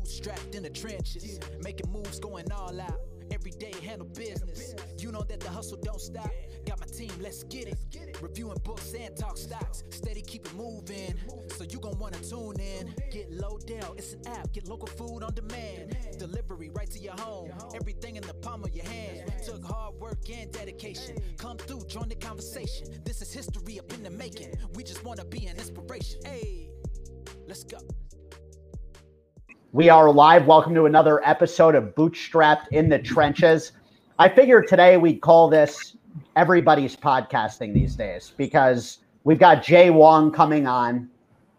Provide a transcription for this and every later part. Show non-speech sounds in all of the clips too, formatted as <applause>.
Bootstrapped in the trenches, making moves, going all out. Every day handle business. You know that the hustle don't stop. Got my team, let's get it. Reviewing books and talk stocks. Steady keep it moving. So you gon' wanna tune in. Get Lodell, it's an app. Get local food on demand. Delivery right to your home. Everything in the palm of your hand. Took hard work and dedication. Come through, join the conversation. This is history up in the making. We just wanna be an inspiration. Hey, let's go. We are live. Welcome to another episode of Bootstrapped in the Trenches. I figured today we'd call this everybody's podcasting these days because we've got Jay Wong coming on.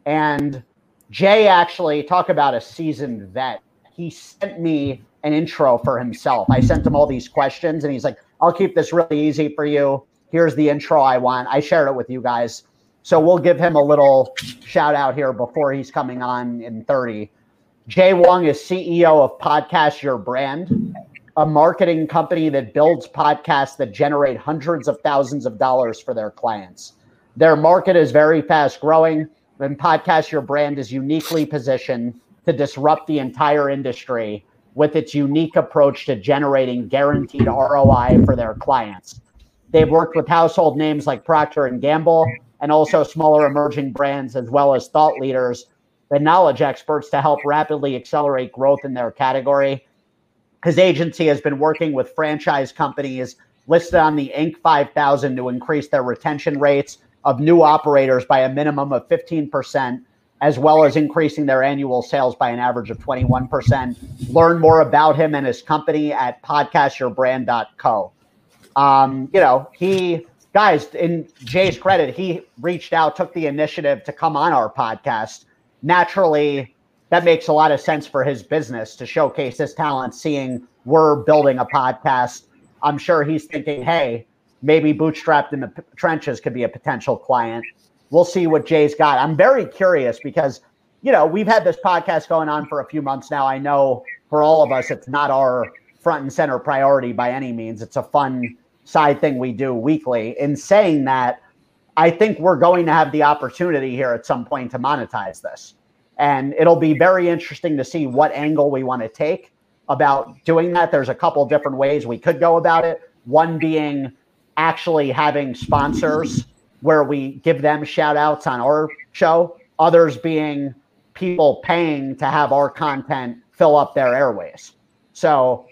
And Jay actually, talk about a seasoned vet. He sent me an intro for himself. I sent him all these questions and he's like, I'll keep this really easy for you. Here's the intro I want. I shared it with you guys. So we'll give him a little shout out here before he's coming on in 30. Jay Wong is CEO of Podcast Your Brand, a marketing company that builds podcasts that generate hundreds of thousands of dollars for their clients. Their market is very fast growing, and Podcast Your Brand is uniquely positioned to disrupt the entire industry with its unique approach to generating guaranteed ROI for their clients. They've worked with household names like Procter and Gamble and also smaller emerging brands as well as thought leaders and knowledge experts to help rapidly accelerate growth in their category. His agency has been working with franchise companies listed on the Inc. 5000 to increase their retention rates of new operators by a minimum of 15%, as well as increasing their annual sales by an average of 21%. Learn more about him and his company at podcastyourbrand.co. Um, you know, he, guys, in Jay's credit, he reached out, took the initiative to come on our podcast naturally that makes a lot of sense for his business to showcase his talent seeing we're building a podcast. I'm sure he's thinking hey maybe bootstrapped in the p- trenches could be a potential client. We'll see what jay's got. I'm very curious because you know we've had this podcast going on for a few months now. I know for all of us it's not our front and center priority by any means. It's a fun side thing we do weekly. In saying that I think we're going to have the opportunity here at some point to monetize this. And it'll be very interesting to see what angle we want to take about doing that. There's a couple different ways we could go about it. One being actually having sponsors where we give them shout outs on our show, others being people paying to have our content fill up their airways. So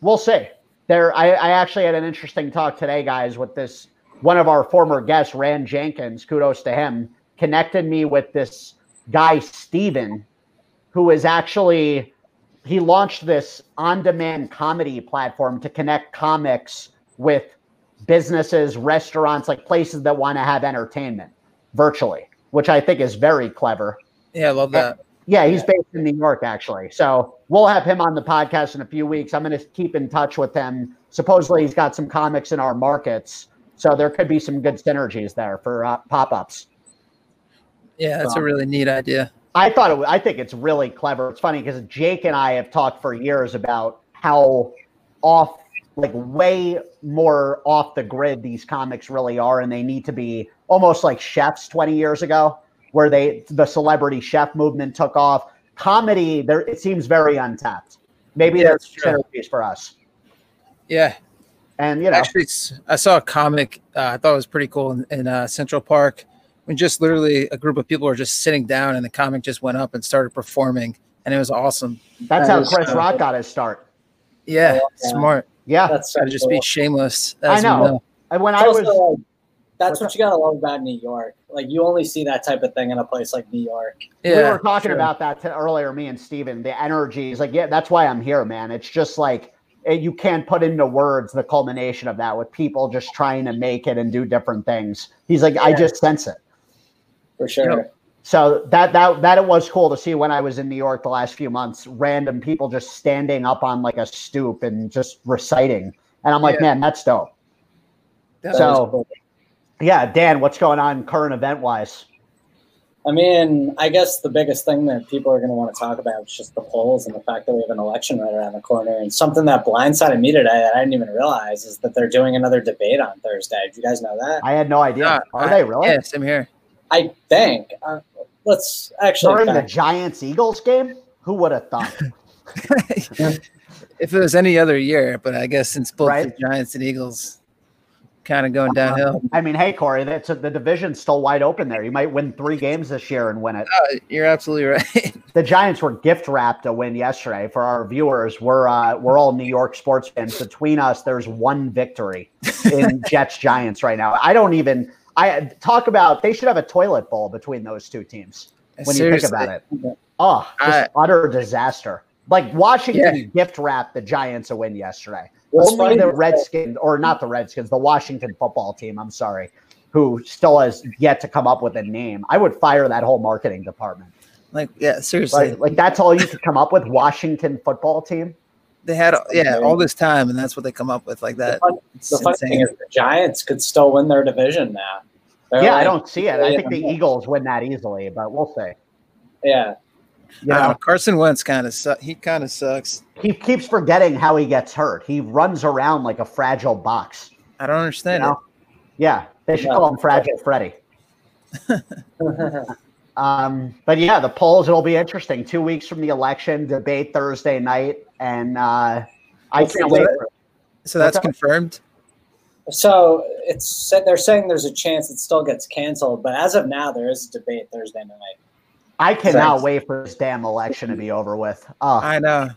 we'll see. There, I, I actually had an interesting talk today, guys, with this one of our former guests, Rand Jenkins, kudos to him, connected me with this guy, Steven, who is actually, he launched this on demand comedy platform to connect comics with businesses, restaurants, like places that want to have entertainment virtually, which I think is very clever. Yeah, I love that. Yeah, he's based in New York, actually. So we'll have him on the podcast in a few weeks. I'm going to keep in touch with him. Supposedly, he's got some comics in our markets. So there could be some good synergies there for uh, pop ups. Yeah, that's a really neat idea. I thought it. I think it's really clever. It's funny because Jake and I have talked for years about how off, like way more off the grid these comics really are, and they need to be almost like chefs twenty years ago, where they the celebrity chef movement took off. Comedy, there it seems very untapped. Maybe yeah, there's synergies for us. Yeah, and you know, actually, I saw a comic. Uh, I thought it was pretty cool in, in uh, Central Park. When just literally a group of people were just sitting down, and the comic just went up and started performing, and it was awesome. That's that how Chris Rock got his start. Yeah, yeah. smart. Yeah, that's so just cool. be shameless. I know. know. And when I was, like, that's what you gotta love about New York. Like you only see that type of thing in a place like New York. Yeah, we were talking about that earlier. Me and Steven, the energy is like, yeah, that's why I'm here, man. It's just like Eh, you can't put into words the culmination of that with people just trying to make it and do different things. He's like, yeah. I just sense it. For sure. You know, so that that that it was cool to see when I was in New York the last few months, random people just standing up on like a stoop and just reciting. And I'm like, yeah. man, that's dope. That so cool. yeah, Dan, what's going on current event wise? I mean, I guess the biggest thing that people are going to want to talk about is just the polls and the fact that we have an election right around the corner. And something that blindsided me today that I didn't even realize is that they're doing another debate on Thursday. Did you guys know that? I had no idea. Uh, are they really? Yes, I'm here. I think. Uh, let's actually. During the Giants Eagles game? Who would have thought? <laughs> <laughs> if it was any other year, but I guess since both Right. the Giants and Eagles kind of going downhill, I mean, hey Corey, that's the division's still wide open there. You might win three games this year and win it. uh, you're absolutely <laughs> right. The Giants were gift wrapped a win yesterday. For our viewers, we're uh, we're all New York sports fans. Between us, there's one victory in <laughs> Jets Giants right now. I don't even. I talk about they should have a toilet bowl between those two teams when you think about it. Oh, just I- utter disaster. Like Washington Yeah. gift wrapped the Giants a win yesterday. What's Only funny the Redskins, or not the Redskins, the Washington football team. I'm sorry, who still has yet to come up with a name. I would fire that whole marketing department. Like, yeah, seriously, Like, like that's all you could come up with. Washington football team. they had uh, yeah all this time, and that's what they come up with like that. fun- It's The funny thing is, the Giants could still win their division now. They're yeah, I don't see it. I think the Eagles win that easily, but we'll see. Yeah, You I know, know, Carson Wentz kind of su- he kind of sucks. he keeps forgetting how he gets hurt. He runs around like a fragile box. I don't You understand know? Yeah, they should Yeah. call him Fragile Freddy. <laughs> Um, but yeah, the polls, it'll be interesting. Two weeks from the election, debate Thursday night. And uh, I can't the wait. date? For, So that's What's that? confirmed. So it's they're saying there's a chance it still gets canceled, but as of now, there is a debate Thursday night. I cannot Thanks. wait for this damn election to be over with. <laughs> Oh, I know.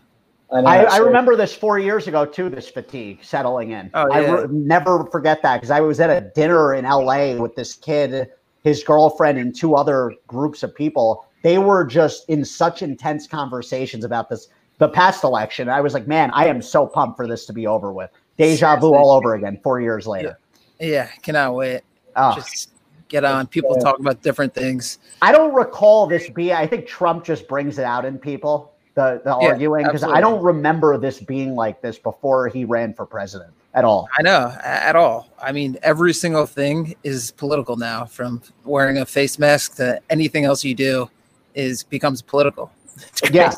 know, I, I remember this four years ago too. This fatigue settling in. Oh, I yeah. re- never forget that because I was at a dinner in L.A. with this kid, his girlfriend, and two other groups of people. They were just in such intense conversations about this, the past election. I was like, man, I am so pumped for this to be over with. Deja vu all over again. Four years later. Yeah, cannot wait. Oh, Just get on. People talk about different things. I don't recall this being. I think Trump just brings it out in people. The the Yeah, arguing because I don't remember this being like this before he ran for president at all. I know at all. I mean, every single thing is political now. From wearing a face mask to anything else you do, is becomes political. <laughs> Yeah.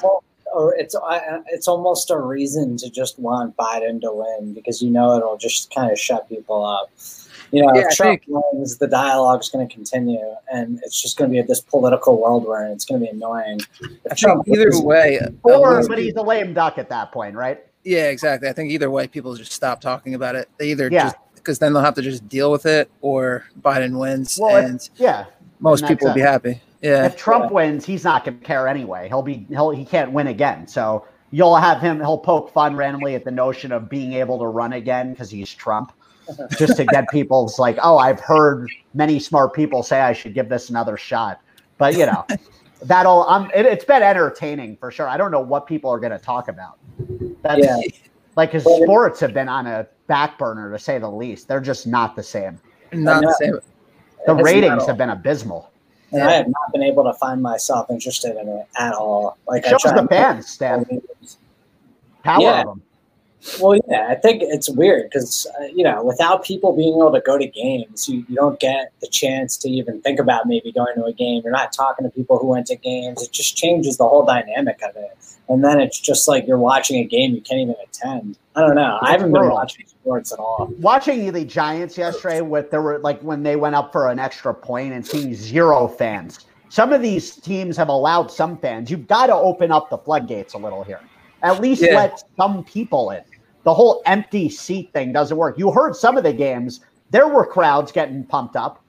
or it's uh, uh, it's almost a reason to just want Biden to win because you know it'll just kind of shut people up. You know, Yeah, I if Trump wins, the dialogue's going to continue, and it's just going to be this political world we're in. It's going to be annoying. If I think either wins- way, uh, Or, least but he's a lame duck at that point, right? Yeah, exactly. I think either way, people just stop talking about it. They either Yeah. just because then they'll have to just deal with it, or Biden wins, Well, if- Yeah. most and people will be happy. Yeah, If Trump wins, he's not going to care anyway. He'll be he'll he can't win again. So you'll have him. He'll poke fun randomly at the notion of being able to run again because he's Trump, just to get people's like, oh, I've heard many smart people say I should give this another shot. But you know, that'll. Um, it, it's been entertaining for sure. I don't know what people are going to talk about. That's Yeah. like because Well, sports have been on a back burner to say the least. They're just not the same. not the same. The It's ratings have been abysmal. and I have not been able to find myself interested in it at all. Like I Shows try the fans, Stan. Power Yeah. of them. Well, yeah, I think it's weird because uh, you know, without people being able to go to games, you, you don't get the chance to even think about maybe going to a game. You're not talking to people who went to games. It just changes the whole dynamic of it. And then it's just like you're watching a game you can't even attend. I don't know. I haven't been watching sports at all. watching the Giants yesterday with there were like when they went up for an extra point and seeing zero fans. Some of these teams have allowed some fans. You've got to open up the floodgates a little here. At least Yeah. let some people in. The whole empty seat thing doesn't work. You heard some of the games. There were crowds getting pumped up.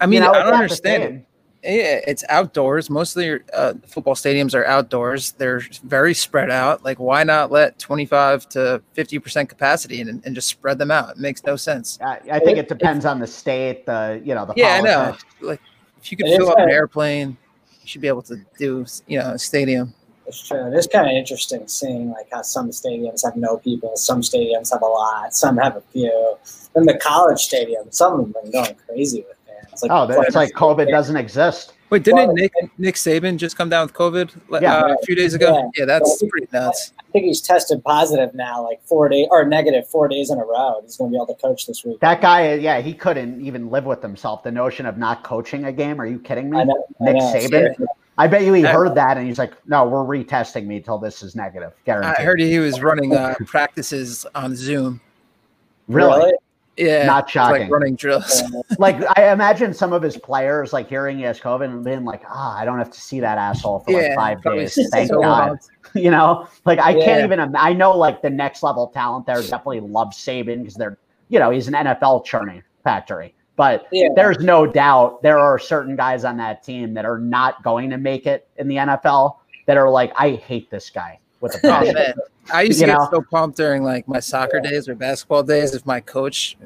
I mean, You know, I don't understand it. Yeah, it's outdoors. Most of the uh, football stadiums are outdoors. They're very spread out. Like, why not let 25 to 50 percent capacity and, and just spread them out? It makes no sense. I, I think it depends on the state, the you know the Yeah, I know. Like, if you could fill up an airplane, you should be able to do, you know, a stadium. It's true. It is kind of interesting seeing like how some stadiums have no people, some stadiums have a lot, some have a few. Then the college stadiums, some of them are going crazy with fans. Like, Oh, it's like COVID doesn't exist. Wait, didn't Well, Nick Nick Saban just come down with COVID uh, Yeah. a few days ago? Yeah. Yeah, that's Well, pretty nuts. I think he's tested positive now, like four days or negative four days in a row. He's going to be able to coach this week. That guy, yeah, he couldn't even live with himself. The notion of not coaching a game. Are you kidding me? I know, I Nick know. Saban? I bet you he heard that and he's like, "No, we're retesting me till this is negative." Guaranteed. I heard he was running uh, practices on Zoom. really? Yeah, Not it's like running drills. <laughs> like I imagine some of his players like hearing he has COVID and being like, ah, I don't have to see that asshole for like Yeah, five days. <laughs> Thank so God. pumped. <laughs> you know, like I can't even. im- I know like the next level talent there definitely loves Saban because they're, you know, he's an NFL churning factory. But Yeah. there's no doubt there are certain guys on that team that are not going to make it in the NFL that are like, I hate this guy with a <laughs> Oh passion. I used You to get know? so pumped during like my soccer days or basketball days if my coach,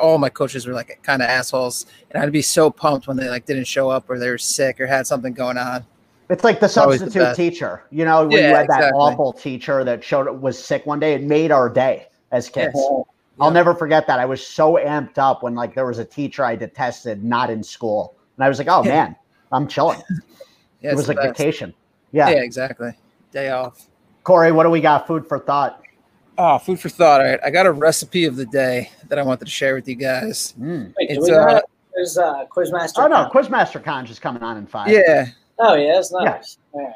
all my coaches were like kind of assholes, and I'd be so pumped when they like didn't show up or they were sick or had something going on. It's like the always the substitute teacher, you know, when you Yeah, had that exactly. awful teacher that showed was sick one day. It made our day as kids. Yeah. I'll never forget that. I was so amped up when like there was a teacher I detested not in school, and I was like, "Oh <laughs> man, I'm chilling." Yeah, it was the like best. vacation. Yeah. Yeah. exactly. Day off. Corey, what do we got? Food for thought. Oh, food for thought. All right, I got a recipe of the day that I wanted to share with you guys. Mm. Wait, do It's we uh, got, there's uh, Quizmaster. Oh no, Con. Quizmaster Con's is coming on in five. yeah, Oh yeah, that's nice. Yeah.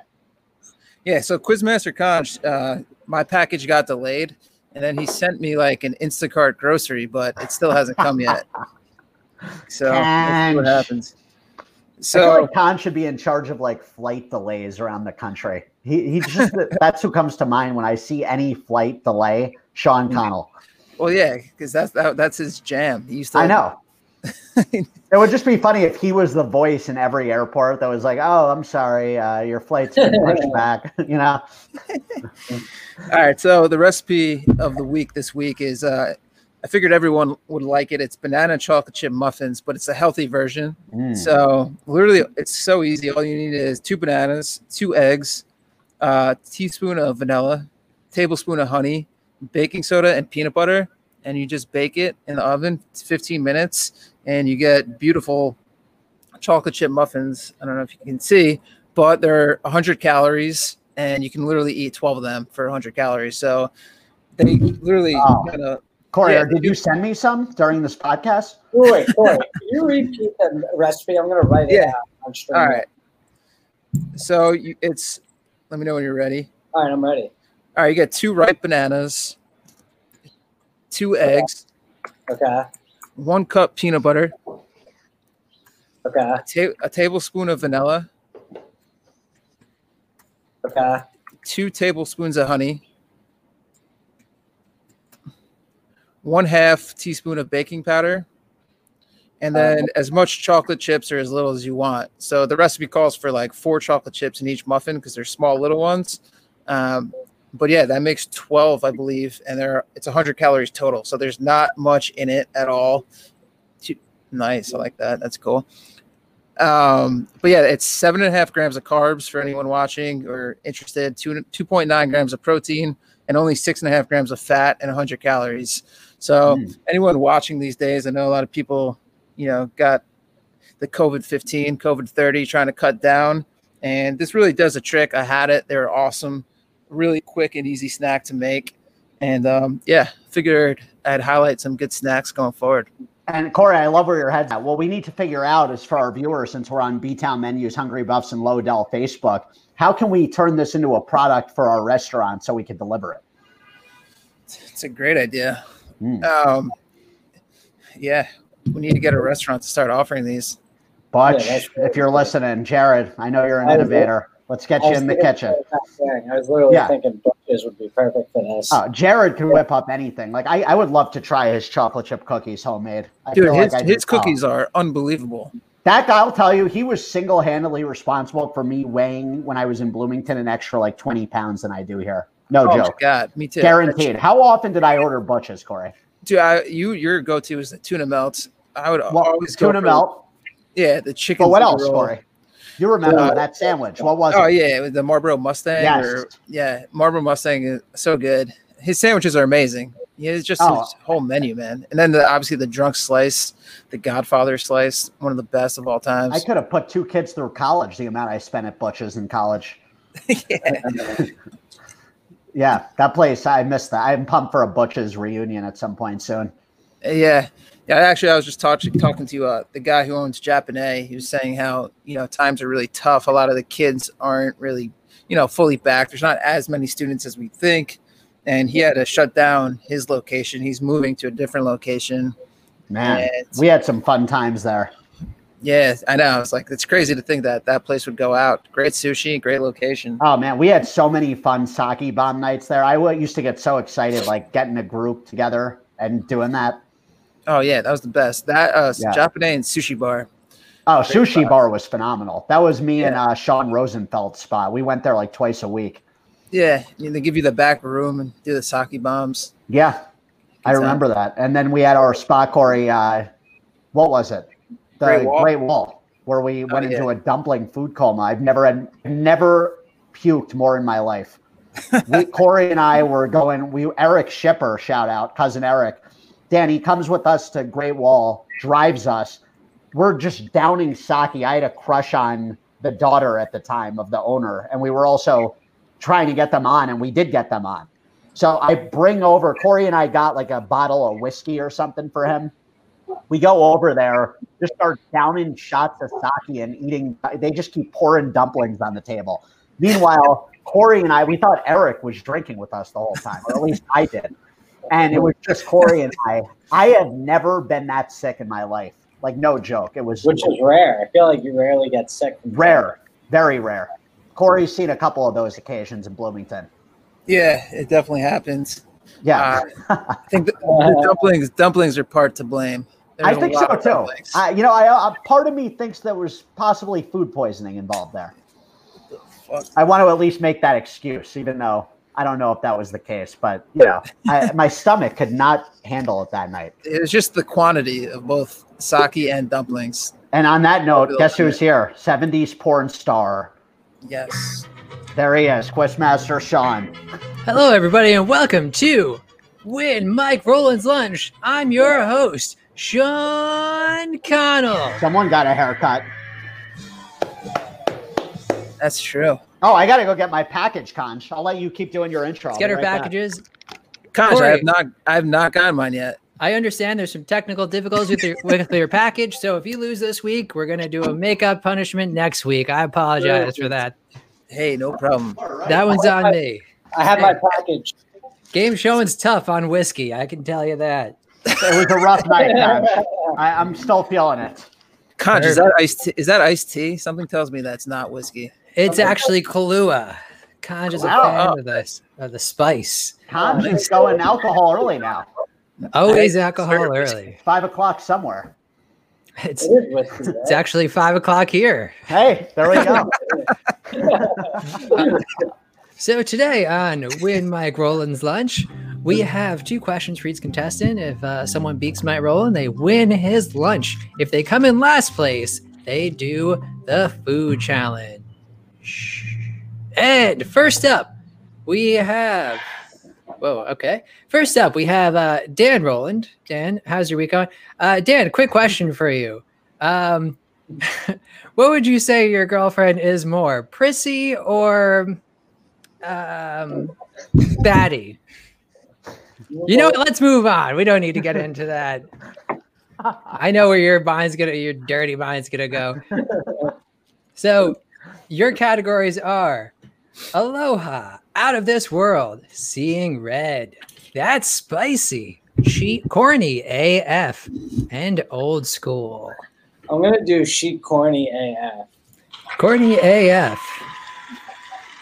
Yeah, so Quizmaster Conch, uh, my package got delayed, and then he sent me like an Instacart grocery, but it still hasn't come yet. So let's what happens. So like Con should be in charge of like flight delays around the country. He he just <laughs> that's who comes to mind when I see any flight delay. Sean mm. Connell. well, yeah, because that's that, that's his jam. He used to. I know. <laughs> It would just be funny if he was the voice in every airport that was like, "Oh, I'm sorry, uh, your flight's been pushed <laughs> back." <laughs> You know, All right, so the recipe of the week this week is uh, I figured everyone would like it. It's banana chocolate chip muffins, but it's a healthy version. Mm. So literally, it's so easy. All you need is two bananas, two eggs, uh, teaspoon of vanilla, tablespoon of honey, baking soda, and peanut butter, and you just bake it in the oven 15 minutes, and you get beautiful chocolate chip muffins. I don't know if you can see, but they're 100 calories, and you can literally eat 12 of them for 100 calories. So they literally Wow. kind of Corey, Yeah, did you send me some during this podcast? Wait, wait, Corey, can you repeat the recipe? I'm gonna write it Yeah. out on stream. all right. So you, it's. Let me know when you're ready. All right, I'm ready. All right, you get two ripe bananas, two eggs, Okay. One cup peanut butter, Okay. a, ta- a tablespoon of vanilla, Okay. two tablespoons of honey, one half teaspoon of baking powder, and then as much chocolate chips or as little as you want. So the recipe calls for like four chocolate chips in each muffin because they're small little ones. Um, but yeah, that makes 12, I believe, and there it's 100 calories total. So there's not much in it at all. Nice, I like that. That's cool. Um, but yeah, it's seven and a half grams of carbs for anyone watching or interested. Two two point nine grams of protein and only six and a half grams of fat and 100 calories. So Mm. anyone watching these days, I know a lot of people, you know, got the COVID 15, COVID 30, trying to cut down, and this really does a trick. I had it; they're awesome, really quick and easy snack to make, and um, yeah, figured I'd highlight some good snacks going forward. And Corey, I love where your head's at. What we need to figure out is for our viewers, since we're on B Town Menus, Hungry Buffs, and Lowdell Facebook, how can we turn this into a product for our restaurant so we can deliver it? It's a great idea. Mm. Um, yeah, we need to get a restaurant to start offering these. Butch, Yeah, if you're listening, Jared, I know you're an I was- innovator. Let's get you in the kitchen. the thing. I was literally Yeah. thinking Butch's would be perfect for this. Oh, Jared can whip up anything. Like I, I would love to try his chocolate chip cookies homemade. I Dude, feel his, like I his did- cookies are unbelievable. That guy, I'll tell you, he was single handedly responsible for me weighing when I was in Bloomington an extra like 20 pounds than I do here. No Oh my joke. god, me too. Guaranteed. How often did I order Butch's, Corey? Dude, I, you your go to is the tuna melts. I would Well, always go tuna for- melt. Yeah, the chicken. But what else, roll. Corey? You remember Uh, that sandwich? What was Oh it? yeah, with the Marlboro Mustang. Yes. Or, yeah, Marlboro Mustang is so good. His sandwiches are amazing. Yeah, it's just Oh. his whole menu, man. And then the, obviously the drunk slice, the Godfather slice, one of the best of all times. I could have put two kids through college. The amount I spent at Butch's in college. <laughs> yeah. <laughs> Yeah, that place. I missed that. I'm pumped for a Butch's reunion at some point soon. Yeah. Yeah, actually, I was just talking talking to uh, the guy who owns Japonee. He was saying how you know times are really tough. A lot of the kids aren't really you know fully back. There's not as many students as we think, and he had to shut down his location. He's moving to a different location, Man, we had some fun times there. Yeah, I know. It's like it's crazy to think that that place would go out. Great sushi, great location. Oh man, we had so many fun sake bomb nights there. I w- used to get so excited, like getting a group together and doing that. Oh yeah, that was the best. That uh, Yeah. Japanese sushi bar. Oh, Great sushi spot. bar was phenomenal. That was me and uh, Sean Rosenfeld's spot. We went there like twice a week. Yeah, you know, they give you the back room and do the sake bombs. Yeah, I Good remember that. And then we had our spot, Corey. Uh, what was it? The Great Great Wall? Wall, where we went Oh, yeah. into a dumpling food coma. I've never had, never puked more in my life. <laughs> we, Corey and I were going. We Eric Shipper, shout out, cousin Eric. Dan, he comes with us to Great Wall, drives us. We're just downing sake. I had a crush on the daughter at the time of the owner, and we were also trying to get them on, and we did get them on. So I bring over Corey and I got like a bottle of whiskey or something for him. We go over there, just start downing shots of sake and eating. They just keep pouring dumplings on the table. Meanwhile, Corey and I, we thought Eric was drinking with us the whole time, or at least I did. And it was just Corey and I. I have never been that sick in my life. Like no joke. It was which is rare. I feel like you rarely get sick. Rare, very rare. Corey's seen a couple of those occasions in Bloomington. Yeah, it definitely happens. Yeah. I think the, <laughs> the dumplings dumplings are part to blame. I There's a think so too. dumplings. I, you know, I, uh, part of me thinks there was possibly food poisoning involved there. Fuck. I want to at least make that excuse, even though I don't know if that was the case. But you know, I, <laughs> my stomach could not handle it that night. It was just the quantity of both sake and dumplings. And on that note, Bill guess who's here? '70s porn star. Yes. There he is, Quizmaster Sean. Hello, everybody, and welcome to Win Mike Roland's Lunch. I'm your host, Sean Connell. Someone got a haircut. That's true. Oh, I got to go get my package, Conch. I'll let you keep doing your intro. Let's get be our right back. packages. Conch, I have not I have not gotten mine yet. I understand there's some technical difficulties with your, <laughs> with your package, so if you lose this week, we're going to do a makeup punishment next week. I apologize for that. Hey, no problem. That one's on me. I have my package. Game showing's tough on whiskey, I can tell you that. It was a rough night, <laughs> Conch. I, I'm still feeling it. Conch, is that iced tea? Is that iced tea? Something tells me that's not whiskey. It's actually Kahlua. Conj is a Wow. fan of the, of the spice. Conch is going alcohol early now. Always alcohol early. Five o'clock somewhere. It's It is whiskey, it's actually five o'clock here. Hey, there we go. <laughs> So today on Win Mike Roland's Lunch, we have two questions for each contestant. If uh, someone beats Mike Roland, they win his lunch. If they come in last place, they do the food challenge. And first up, we have. Whoa, okay. First up, we have uh, Dan Roland. Dan, how's your week going? Uh, Dan, quick question for you. Um, <laughs> what would you say your girlfriend is more, prissy or um, batty? You know what? Let's move on. We don't need to get into that. I know where your mind's gonna, your dirty mind's gonna go. So, your categories are Aloha, Out of This World, Seeing Red, That's Spicy, Cheap, Corny AF, and Old School. I'm gonna do sheet corny AF. Corny AF.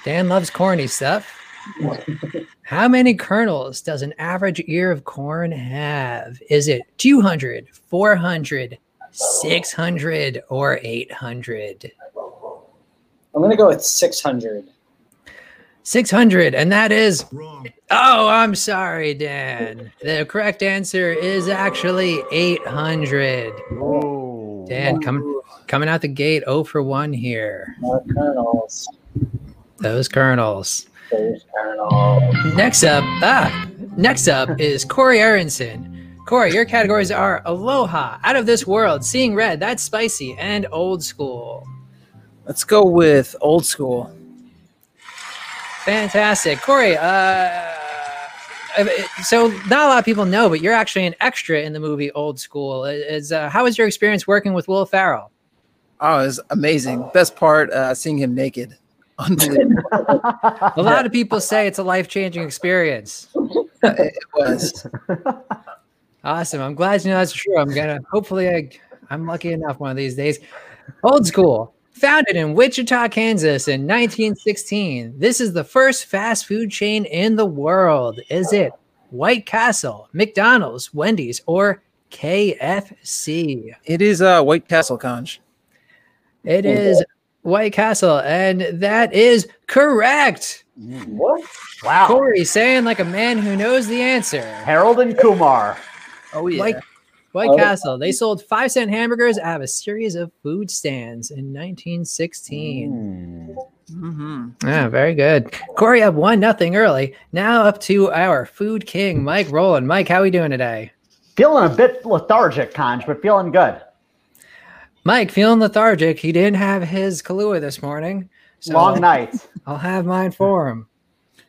Dan loves corny stuff. <laughs> How many kernels does an average ear of corn have? Is it 200, 400, 600, or 800? I'm gonna go with 600. 600, and that is. Wrong. Oh, I'm sorry, Dan. The correct answer is actually 800. Ooh. Dan, come, coming out the gate 0 for 1 here. More kernels. Those kernels. There's kernels. Next up, ah, next up is Corey Aronson. Corey, your categories are Aloha, Out of This World, Seeing Red, That's Spicy, and Old School. Let's go with old school. Fantastic, Corey. Uh, so not a lot of people know, but you're actually an extra in the movie Old School. Is uh, how was your experience working with Will Ferrell? Oh, it was amazing. Best part, uh, seeing him naked. <laughs> Unbelievable. <laughs> A lot of people say it's a life changing experience. <laughs> it was. Awesome. I'm glad you know that's true. I'm gonna hopefully I, I'm lucky enough one of these days. Old school. Founded in Wichita, Kansas in 1916. This is the first fast food chain in the world. Is it White Castle, McDonald's, Wendy's, or KFC? It is uh, White Castle Conch. It is White Castle, and that is correct. What? Wow. Corey saying like a man who knows the answer. Harold and Kumar. Oh yeah. White, White Oh. Castle. They sold five cent hamburgers out of a series of food stands in 1916. hmm Yeah, very good. Corey up one nothing early. Now up to our food king, Mike Roland. Mike, how are we doing today? Feeling a bit lethargic, Conj, but feeling good. Mike, feeling lethargic. He didn't have his Kahlua this morning. So Long night. I'll have mine for him.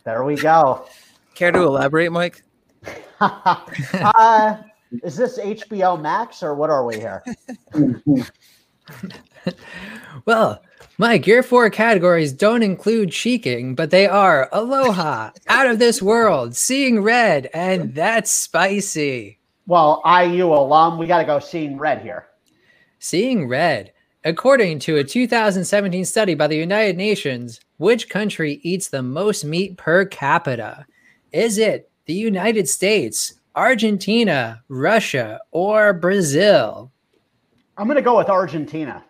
There we go. Care to elaborate, Mike? <laughs> uh, is this HBO Max or what are we here? <laughs> Well, Mike, your four categories don't include cheeking, but they are aloha, out of this world, seeing red, and that's spicy. Well, IU alum, we got to go seeing red here. Seeing red. According to a 2017 study by the United Nations, which country eats the most meat per capita? Is it the United States, Argentina, Russia, or Brazil? I'm going to go with Argentina.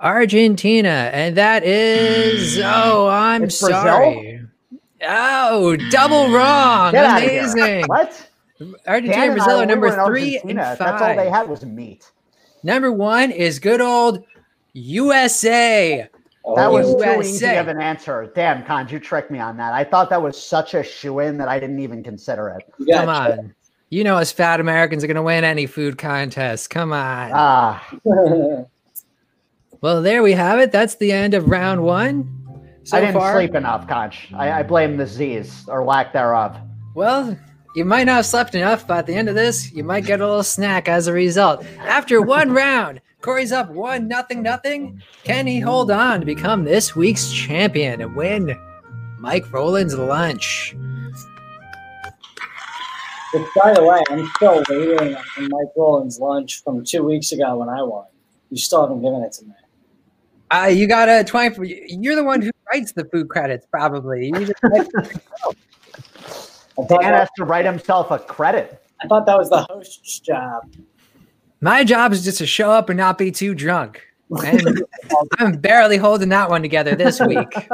Argentina, and that is oh, I'm It's Brazil? sorry. Oh, double wrong! Get. Amazing. What? Argentina Dan Brazil are number three Argentina. and That's all they had was meat. Number one is good old USA. That was Oh, too easy of an answer. Damn, Conj, you tricked me on that. I thought that was such a shoe in that I didn't even consider it. you Come on. You know us fat Americans are gonna win any food contest. Come on. Ah, <laughs> well, there we have it. That's the end of round one. So I didn't far, sleep enough, Conch. I, I blame the Z's or lack thereof. Well, you might not have slept enough, but at the end of this, you might get a little snack as a result. After one <laughs> round, Corey's up one nothing nothing. Can he hold on to become this week's champion and win Mike Rowland's lunch? But by the way, I'm still waiting on Mike Rowland's lunch from two weeks ago when I won. You still haven't given it to me. Uh, you got a 20. You're the one who writes the food credits, probably. You just write- <laughs> I Dan that, has to write himself a credit. I thought that was the host's job. My job is just to show up and not be too drunk. And <laughs> I'm barely holding that one together this week. <laughs>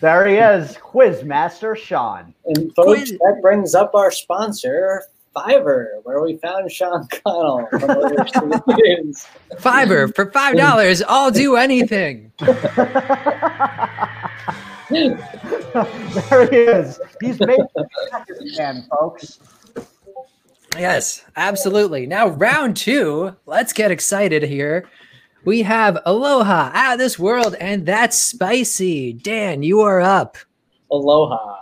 There he is, Quizmaster Sean. And folks, Quiz- that brings up our sponsor, Fiverr, where we found Sean Connell from overseas. <laughs> Fiber for five dollars. I'll do anything. there he is. He's making Pakistan, folks. Yes, absolutely. Now, round two. Let's get excited here. We have Aloha out of this world, and that's spicy. Dan, you are up. Aloha.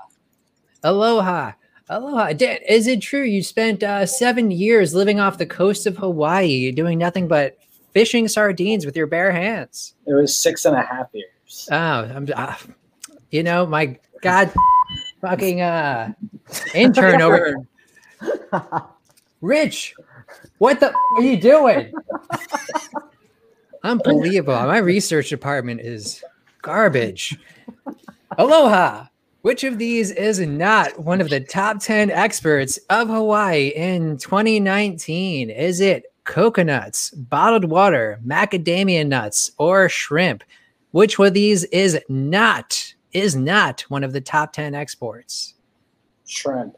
Aloha. Aloha. Dan, is it true you spent uh, seven years living off the coast of Hawaii doing nothing but fishing sardines with your bare hands? It was six and a half years. Oh, I'm, uh, you know, my God, <laughs> fucking uh, intern over. <laughs> Rich, what the are you doing? Unbelievable. My research department is garbage. Aloha. Which of these is not one of the top 10 experts of Hawaii in 2019? Is it coconuts, bottled water, macadamia nuts, or shrimp? Which one of these is not is not one of the top 10 exports? Shrimp.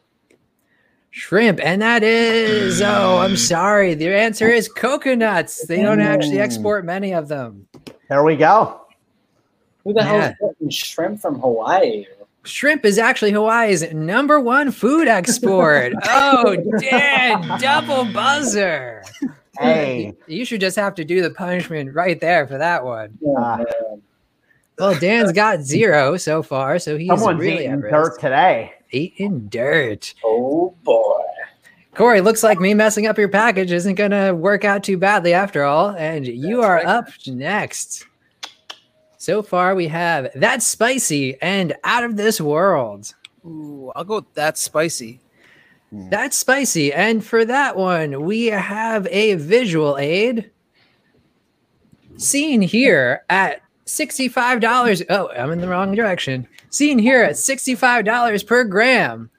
Shrimp, and that is oh, I'm sorry. The answer is coconuts. They don't actually Mm. export many of them. There we go. Who the hell is getting shrimp from Hawaii? Shrimp is actually Hawaii's number one food export. <laughs> oh, Dan, double buzzer. Hey, You should just have to do the punishment right there for that one. Oh, Ah. Well, Dan's got zero so far, so he's someone's really eating at dirt risk. Today. Eating dirt. Oh boy. Corey, looks like me messing up your package isn't going to work out too badly after all. And you That's are right. up next. So far, we have That's Spicy and Out of This World. Ooh, I'll go with that spicy. Hmm. That's spicy. And for that one, we have a visual aid seen here at $65. Oh, I'm in the wrong direction. Seen here at $65 per gram.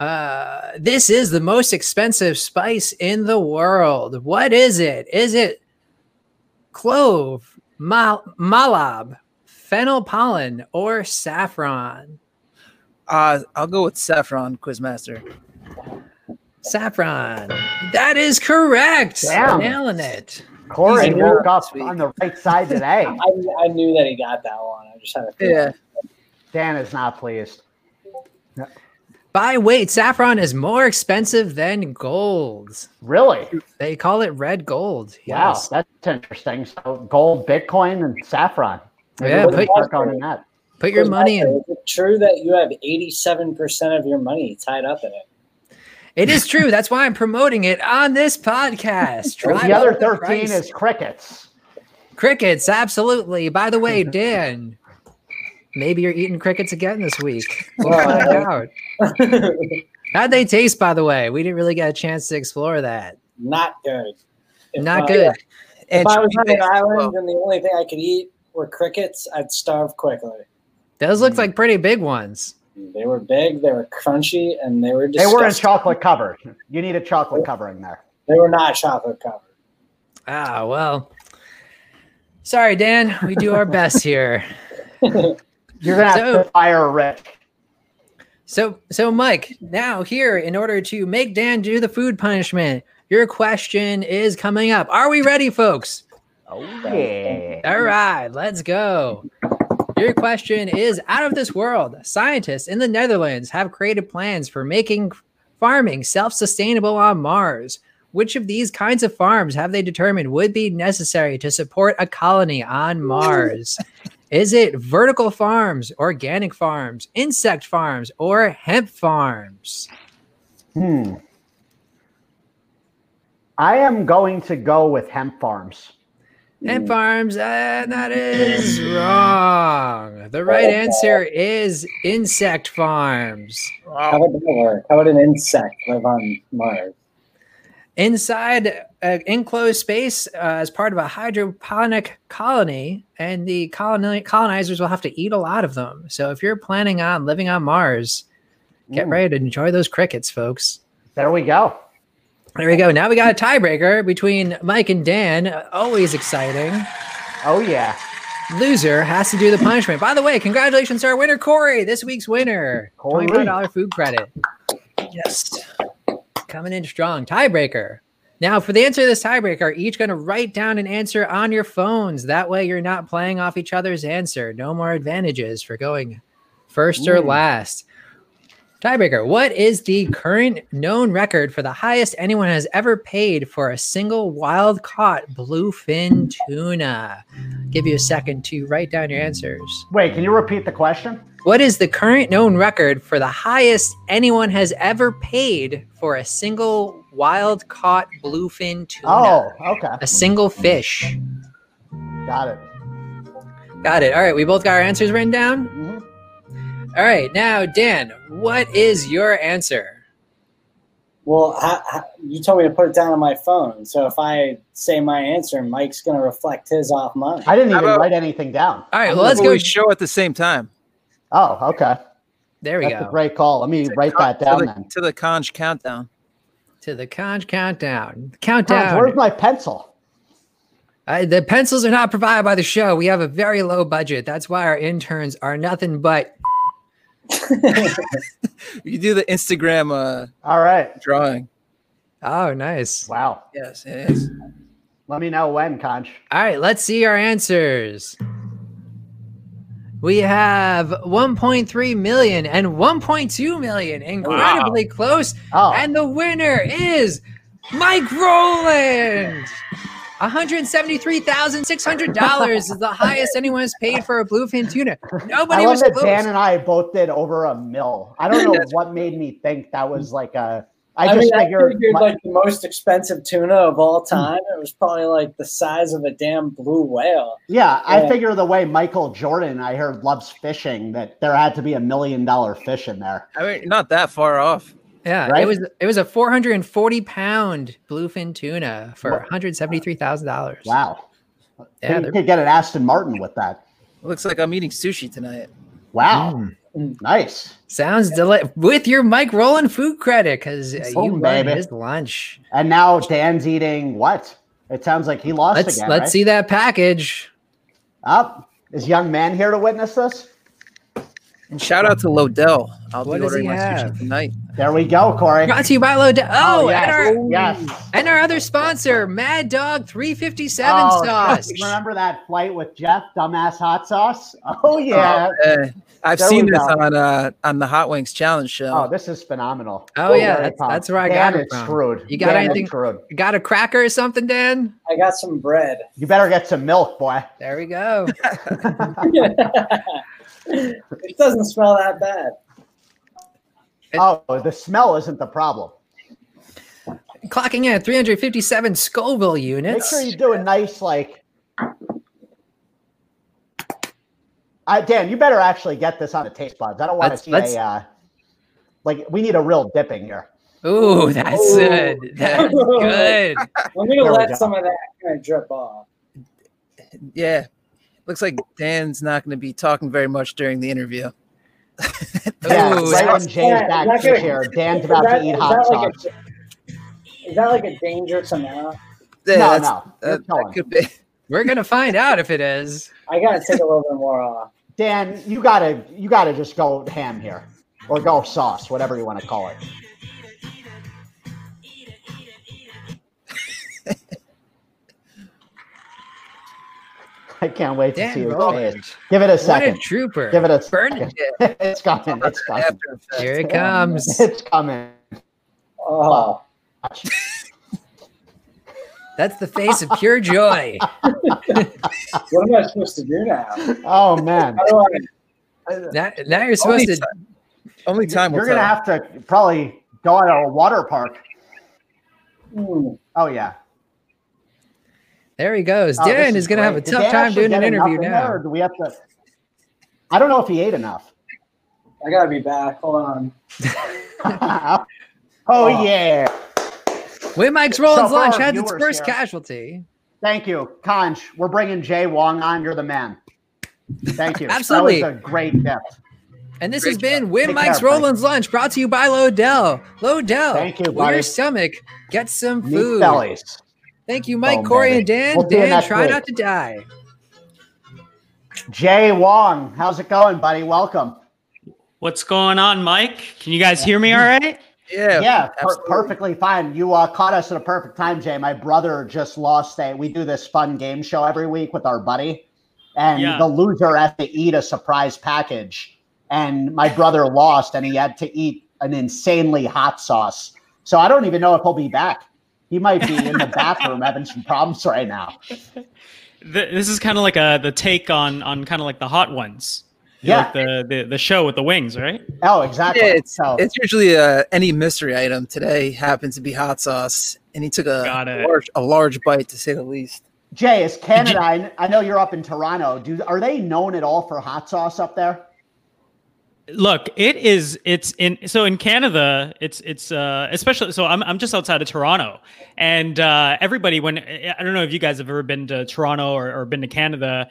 Uh, this is the most expensive spice in the world. What is it? Is it clove, mal- mahlab, fennel pollen, or saffron? Uh, I'll go with saffron, Quizmaster. Saffron. That is correct. Damn. Nailing it. Corey Easy woke up on the right side today. <laughs> I, I knew that he got that one. I just had a feeling. Yeah. Dan is not pleased. By weight, saffron is more expensive than gold. Really? They call it red gold. Wow, Yes. that's interesting. So gold, Bitcoin, and saffron. Maybe Yeah, we can put- work on that. Put your money in. Is it true that you have 87% of your money tied up in it? It is true. That's why I'm promoting it on this podcast. <laughs> Drive the other up the 13 is crickets. crickets. Absolutely. By the way, <laughs> Dan, maybe you're eating crickets again this week. <laughs> We'll find out. <laughs> How'd they taste, by the way? We didn't really get a chance to explore that. Not good. If Not I- good. If I was on an island well. and the only thing I could eat were crickets, I'd starve quickly. Those look like pretty big ones. They were big, they were crunchy, and they were They were in chocolate covered. You need a chocolate covering there. They were not chocolate covered. Ah, well. Sorry, Dan. We do our best here. <laughs> You're gonna have So- to fire Rick. So, so Mike, now here, in order to make Dan do the food punishment, your question is coming up. Are we ready, folks? Oh yeah. All right, let's go. Your question is out of this world. Scientists in the Netherlands have created plans for making farming self sustainable on Mars. Which of these kinds of farms have they determined would be necessary to support a colony on Mars? <laughs> Is it vertical farms, organic farms, insect farms, or hemp farms? Hmm. I am going to go with hemp farms. Hemp farms, uh, that is wrong. The right answer is insect farms. How would that work? How would an insect live on Mars? inside an enclosed space uh, as part of a hydroponic colony, and the coloni- colonizers will have to eat a lot of them. So if you're planning on living on Mars, get ready to enjoy those crickets, folks. There we go. There we go. Now we got a tiebreaker between Mike and Dan. Always exciting. Oh yeah. Loser has to do the punishment. By the way, congratulations to our winner, Corey, this week's winner. Corey. $25 food credit. Yes. Coming in strong. Tiebreaker. Now, for the answer to this tiebreaker, each going to write down an answer on your phones. That way, you're not playing off each other's answer. No more advantages for going first or last. Tiebreaker. What is the current known record for the highest anyone has ever paid for a single wild caught bluefin tuna? Give you a second to write down your answers. Wait, can you repeat the question? What is the current known record for the highest anyone has ever paid for a single wild caught bluefin tuna? Oh, okay. A single fish. Got it. Got it. All right, we both got our answers written down. Mhm. All right, now Dan, what is your answer? Well, ha, ha, you told me to put it down on my phone. So if I say my answer, Mike's going to reflect his off mine. I didn't even about- write anything down. All right, well, let's go. show at the same time. Oh, okay. There we That's a go. great call. Let me write that to down the, then. to the conch countdown. To the conch countdown. Hans, Countdown. where's my pencil? Uh, the pencils are not provided by the show. We have a very low budget. That's why our interns are nothing but <laughs> You do the Instagram uh, All right. drawing. Oh, nice. Wow. Yes, it is. Let me know when, Conch. All right, let's see our answers. We have 1.3 million and 1.2 million. Incredibly close. Oh, And the winner is Mike Roland. $173,600 is the highest anyone has paid for a bluefin tuna. Nobody I love was that close. Dan and I both did over a mill. I don't <laughs> know what made me think that was like a. I I, just mean, figured. I figured my- like the most expensive tuna of all time. It was probably like the size of a damn blue whale. yeah, I Yeah. figure the way Michael Jordan, I heard, loves fishing, that there had to be a million dollar fish in there. I mean, not that far off. Yeah, Right? it was it was a 440 pound bluefin tuna for 173 thousand dollars. Wow. Yeah, you they're- could get an Aston Martin with that. Looks like I'm eating sushi tonight. Wow. Mm. Nice. Sounds deli- with your Mike Rowland food credit because Oh, uh, you won baby. his lunch. And now Dan's eating what? It sounds like he lost Let's again. let's right? see that package. Up. Is young man here to witness this? And shout out to Lodell. I'll What be does he ordering my have? sushi tonight. There we go, Corey. Brought to you by Lodell. Oh, yes. and our yes. and our other sponsor, Mad Dog 357 Oh, sauce. Remember that flight with Jeff, dumbass hot sauce? Oh yeah. Uh, I've There seen we this go. on uh, on the Hot Wings Challenge show. Oh, this is phenomenal. Oh, yeah, that's- pumped. that's where I Dan got it is from. screwed. You got Dan anything- Screwed. Got a cracker or something, Dan? I got some bread. You better get some milk, boy. There we go. <laughs> it doesn't smell that bad. Oh, the smell isn't the problem. Clocking in at 357 Scoville units. Make sure you do a nice like. I Dan, you better actually get this on the taste buds. I don't want to see let's- a uh, like. We need a real dipping here. Ooh, that's Ooh. good. That's good. <laughs> I'm gonna There let go. some of that kind of drip off. Yeah. Looks like Dan's not going to be talking very much during the interview. <laughs> Yeah, Ooh, right that- when James Yeah, back is that is gonna- here, <laughs> Dan's about that- to eat hot that like sauce. a- Is that like a dangerous amount? Yeah, no, no, you're that- that could be. We're gonna find out if it is. I gotta take a little bit more off. Dan, you gotta you gotta just go ham here, or go sauce, whatever you want to call it. I can't wait to Dan see your Roland. face. Give it a What a second. trooper. Give it a Burn second. <laughs> it's coming. It's coming. Here it comes. <laughs> It's coming. Oh, <laughs> That's the face of pure joy. what am I supposed to do now? Oh man, I? Now, now you're supposed Only to. time, only time you're gonna have to probably go out to a water park. Hmm. Oh yeah. There he goes. Oh, this Dan is gonna have a tough time doing an interview in now. or do we have to? I don't know if he ate enough. I gotta be back. Hold on. <laughs> oh, Oh. yeah. When Mike's Rollins So lunch our has its first here- casualty. Thank you, Conch. We're bringing Jay Wong on. You're the man. Thank you. Absolutely. <laughs> That was a great gift. And this Great has been Win Take Mike's care, Mike. Rollins Lunch brought to you by Lodell. Lodell. Thank you, Will buddy. your stomach get some Meat food? bellies. Thank you, Mike, Oh, Corey, baby. and Dan. We'll Dan, try week. not to die. Jay Wong, how's it going, buddy? Welcome. What's going on, Mike? Can you guys hear me all right? Yeah, Yeah, per- perfectly fine. You uh, caught us at a perfect time, Jay. My brother just lost a. We do this fun game show every week with our buddy, and Yeah. the loser has to eat a surprise package. And my brother <laughs> lost, and he had to eat an insanely hot sauce. So I don't even know if he'll be back. He might be in the bathroom having some problems right now. Th- This is kind of like a the take on on kind of like the hot ones. Yeah. like the, the the show with the wings, right? Oh, exactly. Yeah, it's, so it's usually uh, any mystery item. Today happens to be hot sauce, and he took a large a large bite to say the least. Jay, is Canada? I, I know you're up in Toronto. Do are they known at all for hot sauce up there? Look, it is. It's in. So in Canada, it's it's uh, especially. So I'm I'm just outside of Toronto, and uh, everybody. When I don't know if you guys have ever been to Toronto or, or been to Canada.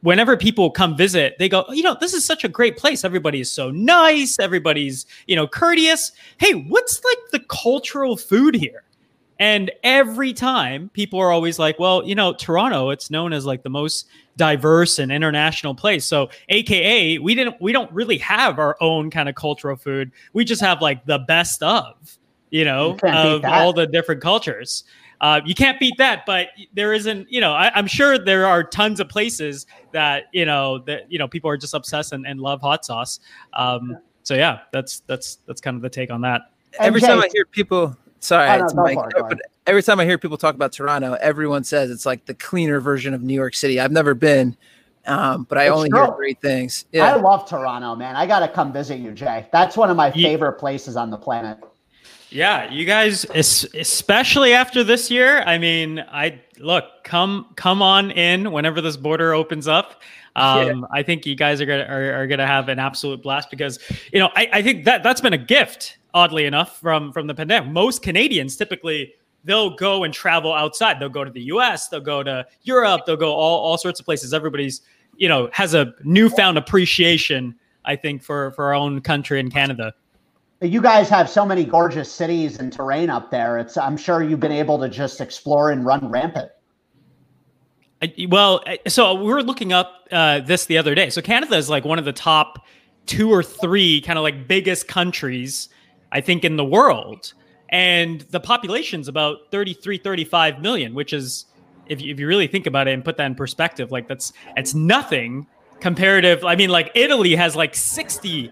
Whenever people come visit, they go, you know, this is such a great place. Everybody is so nice. Everybody's, you know, courteous. Hey, what's like the cultural food here? And every time people are always like, well, you know, Toronto, it's known as like the most diverse and international place. So AKA, we didn't we don't really have our own kind of cultural food. We just have like the best of, you know, You of all the different cultures. Uh, you can't beat that, but there isn't, you know, I, I'm sure there are tons of places that, you know, that, you know, people are just obsessed and, and love hot sauce. Um, so yeah, that's, that's, that's kind of the take on that. And every time I hear people, sorry, Oh, no, Mike, for it, go but every time I hear people talk about Toronto, everyone says it's like the cleaner version of New York City. I've never been, um, but I It's only hear great things. I love Toronto, man. I got to come visit you, Jay. That's one of my Ye- favorite places on the planet. Yeah, you guys, especially after this year. I mean, I look, come, come on in whenever this border opens up. Um, I think you guys are gonna are, are gonna have an absolute blast because you know I, I think that that's been a gift oddly enough, from from the pandemic. Most Canadians typically they'll go and travel outside. They'll go to the U.S. They'll go to Europe. They'll go all all sorts of places. Everybody's you know has a newfound appreciation, I think, for for our own country in Canada. You guys have so many gorgeous cities and terrain up there. It's I'm sure you've been able to just explore and run rampant. Well, so we were looking up uh, this the other day. So Canada is like one of the top two or three kind of like biggest countries, I think, in the world. And the population's about 33, 35 million, which is, if you, if you really think about it and put that in perspective, like that's, it's nothing comparative. I mean, like Italy has like 60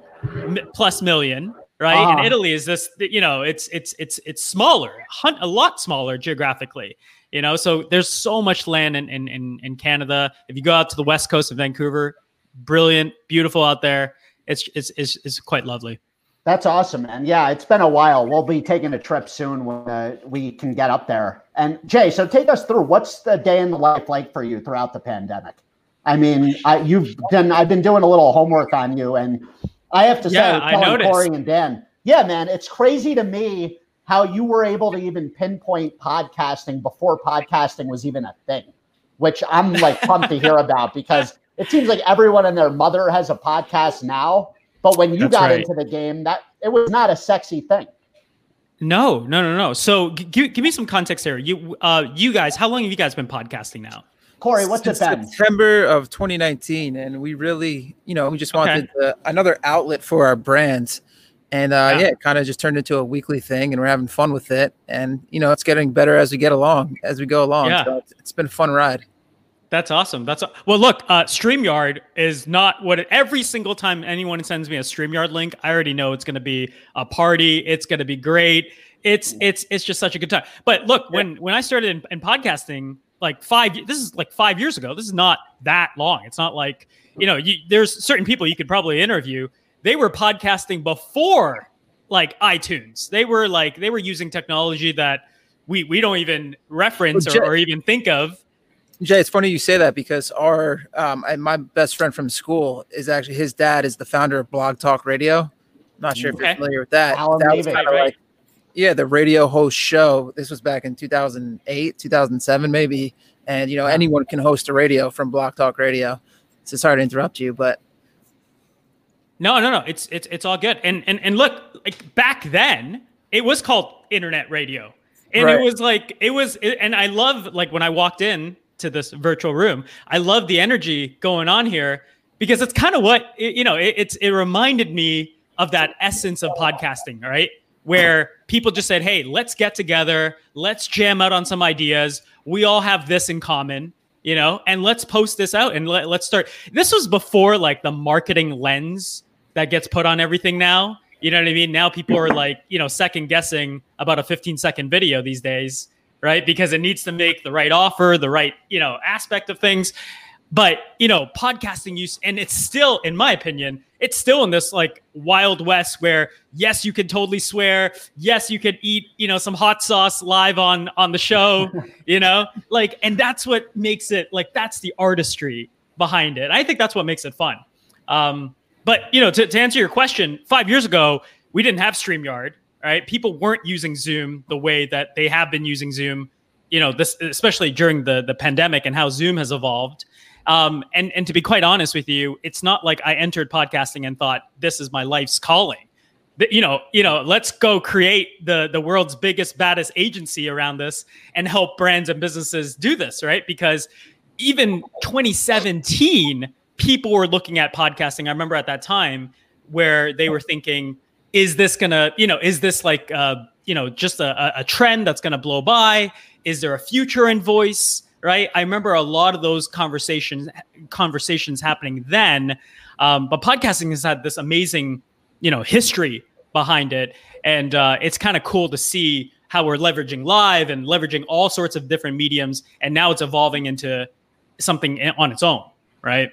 plus million, right? Uh-huh. And Italy is this, you know, it's, it's, it's, it's smaller, a lot smaller geographically you know so there's so much land in, in in in canada if you go out to the west coast of vancouver brilliant beautiful out there it's it's it's, it's quite lovely that's awesome man. Yeah it's been a while. We'll be taking a trip soon when uh, we can get up there. And jay so take us through what's the day in the life like for you throughout the pandemic? I mean I, you've done i've been doing a little homework on you and i have to yeah, say telling corey and dan yeah man it's crazy to me how you were able to even pinpoint podcasting before podcasting was even a thing, which I'm like pumped to hear about because it seems like everyone and their mother has a podcast now. But when you That's got right. into the game, that it was not a sexy thing. No, no, no, no. So give, give me some context here. You, uh, you guys, how long have you guys been podcasting now? Corey, what's Since it been? September of 2019, and we really, you know, we just wanted okay. another outlet for our brands and uh, yeah. yeah, it kind of just turned into a weekly thing, and we're having fun with it. And you know, it's getting better as we get along, as we go along. Yeah. So it's, it's been a fun ride. That's awesome. That's a, well. Look, uh, Streamyard is not what it, every single time anyone sends me a Streamyard link, I already know it's going to be a party. It's going to be great. It's it's it's just such a good time. But look, when when I started in, in podcasting, like five, this is like five years ago. This is not that long. It's not like you know, you, there's certain people you could probably interview they were podcasting before like iTunes. They were like they were using technology that we we don't even reference or, or, even think of. Jay, it's funny you say that because our um, my best friend from school is actually his dad is the founder of Blog Talk Radio. I'm not sure if you're familiar with that. Alan that was kind of like yeah, the radio host show. This was back in 2008, 2007 maybe. And you know, anyone can host a radio from Blog Talk Radio. So sorry to interrupt you, but no, no, no. It's it's it's all good. And and and look, like back then, it was called internet radio, and right. it was like it was. And I love like when I walked in to this virtual room, I love the energy going on here because it's kind of what you know. It, it's it reminded me of that essence of podcasting, right? Where people just said, "Hey, let's get together, let's jam out on some ideas. We all have this in common." you know, and let's post this out and let, let's start. This was before like the marketing lens that gets put on everything now. You know what I mean? Now people are like, you know, second guessing about a 15 second video these days, right? Because it needs to make the right offer, the right, you know, aspect of things. But, you know, podcasting use, and it's still, in my opinion, it's still in this like wild west where yes, you can totally swear. Yes, you could eat, you know, some hot sauce live on on the show, <laughs> you know, like, and that's what makes it like that's the artistry behind it. I think that's what makes it fun. Um, but you know, to, to answer your question, five years ago we didn't have Streamyard. Right, people weren't using Zoom the way that they have been using Zoom. You know, this especially during the the pandemic and how Zoom has evolved. Um, and and to be quite honest with you, it's not like I entered podcasting and thought this is my life's calling. You know, you know, let's go create the the world's biggest, baddest agency around this and help brands and businesses do this, right? Because even 2017 people were looking at podcasting. I remember at that time where they were thinking, is this gonna, you know, is this like, uh, you know, just a, a trend that's gonna blow by? Is there a future in voice? Right. I remember a lot of those conversations conversations happening then. Um, but podcasting has had this amazing, you know, history behind it, and uh, it's kind of cool to see how we're leveraging live and leveraging all sorts of different mediums, and now it's evolving into something on its own, right?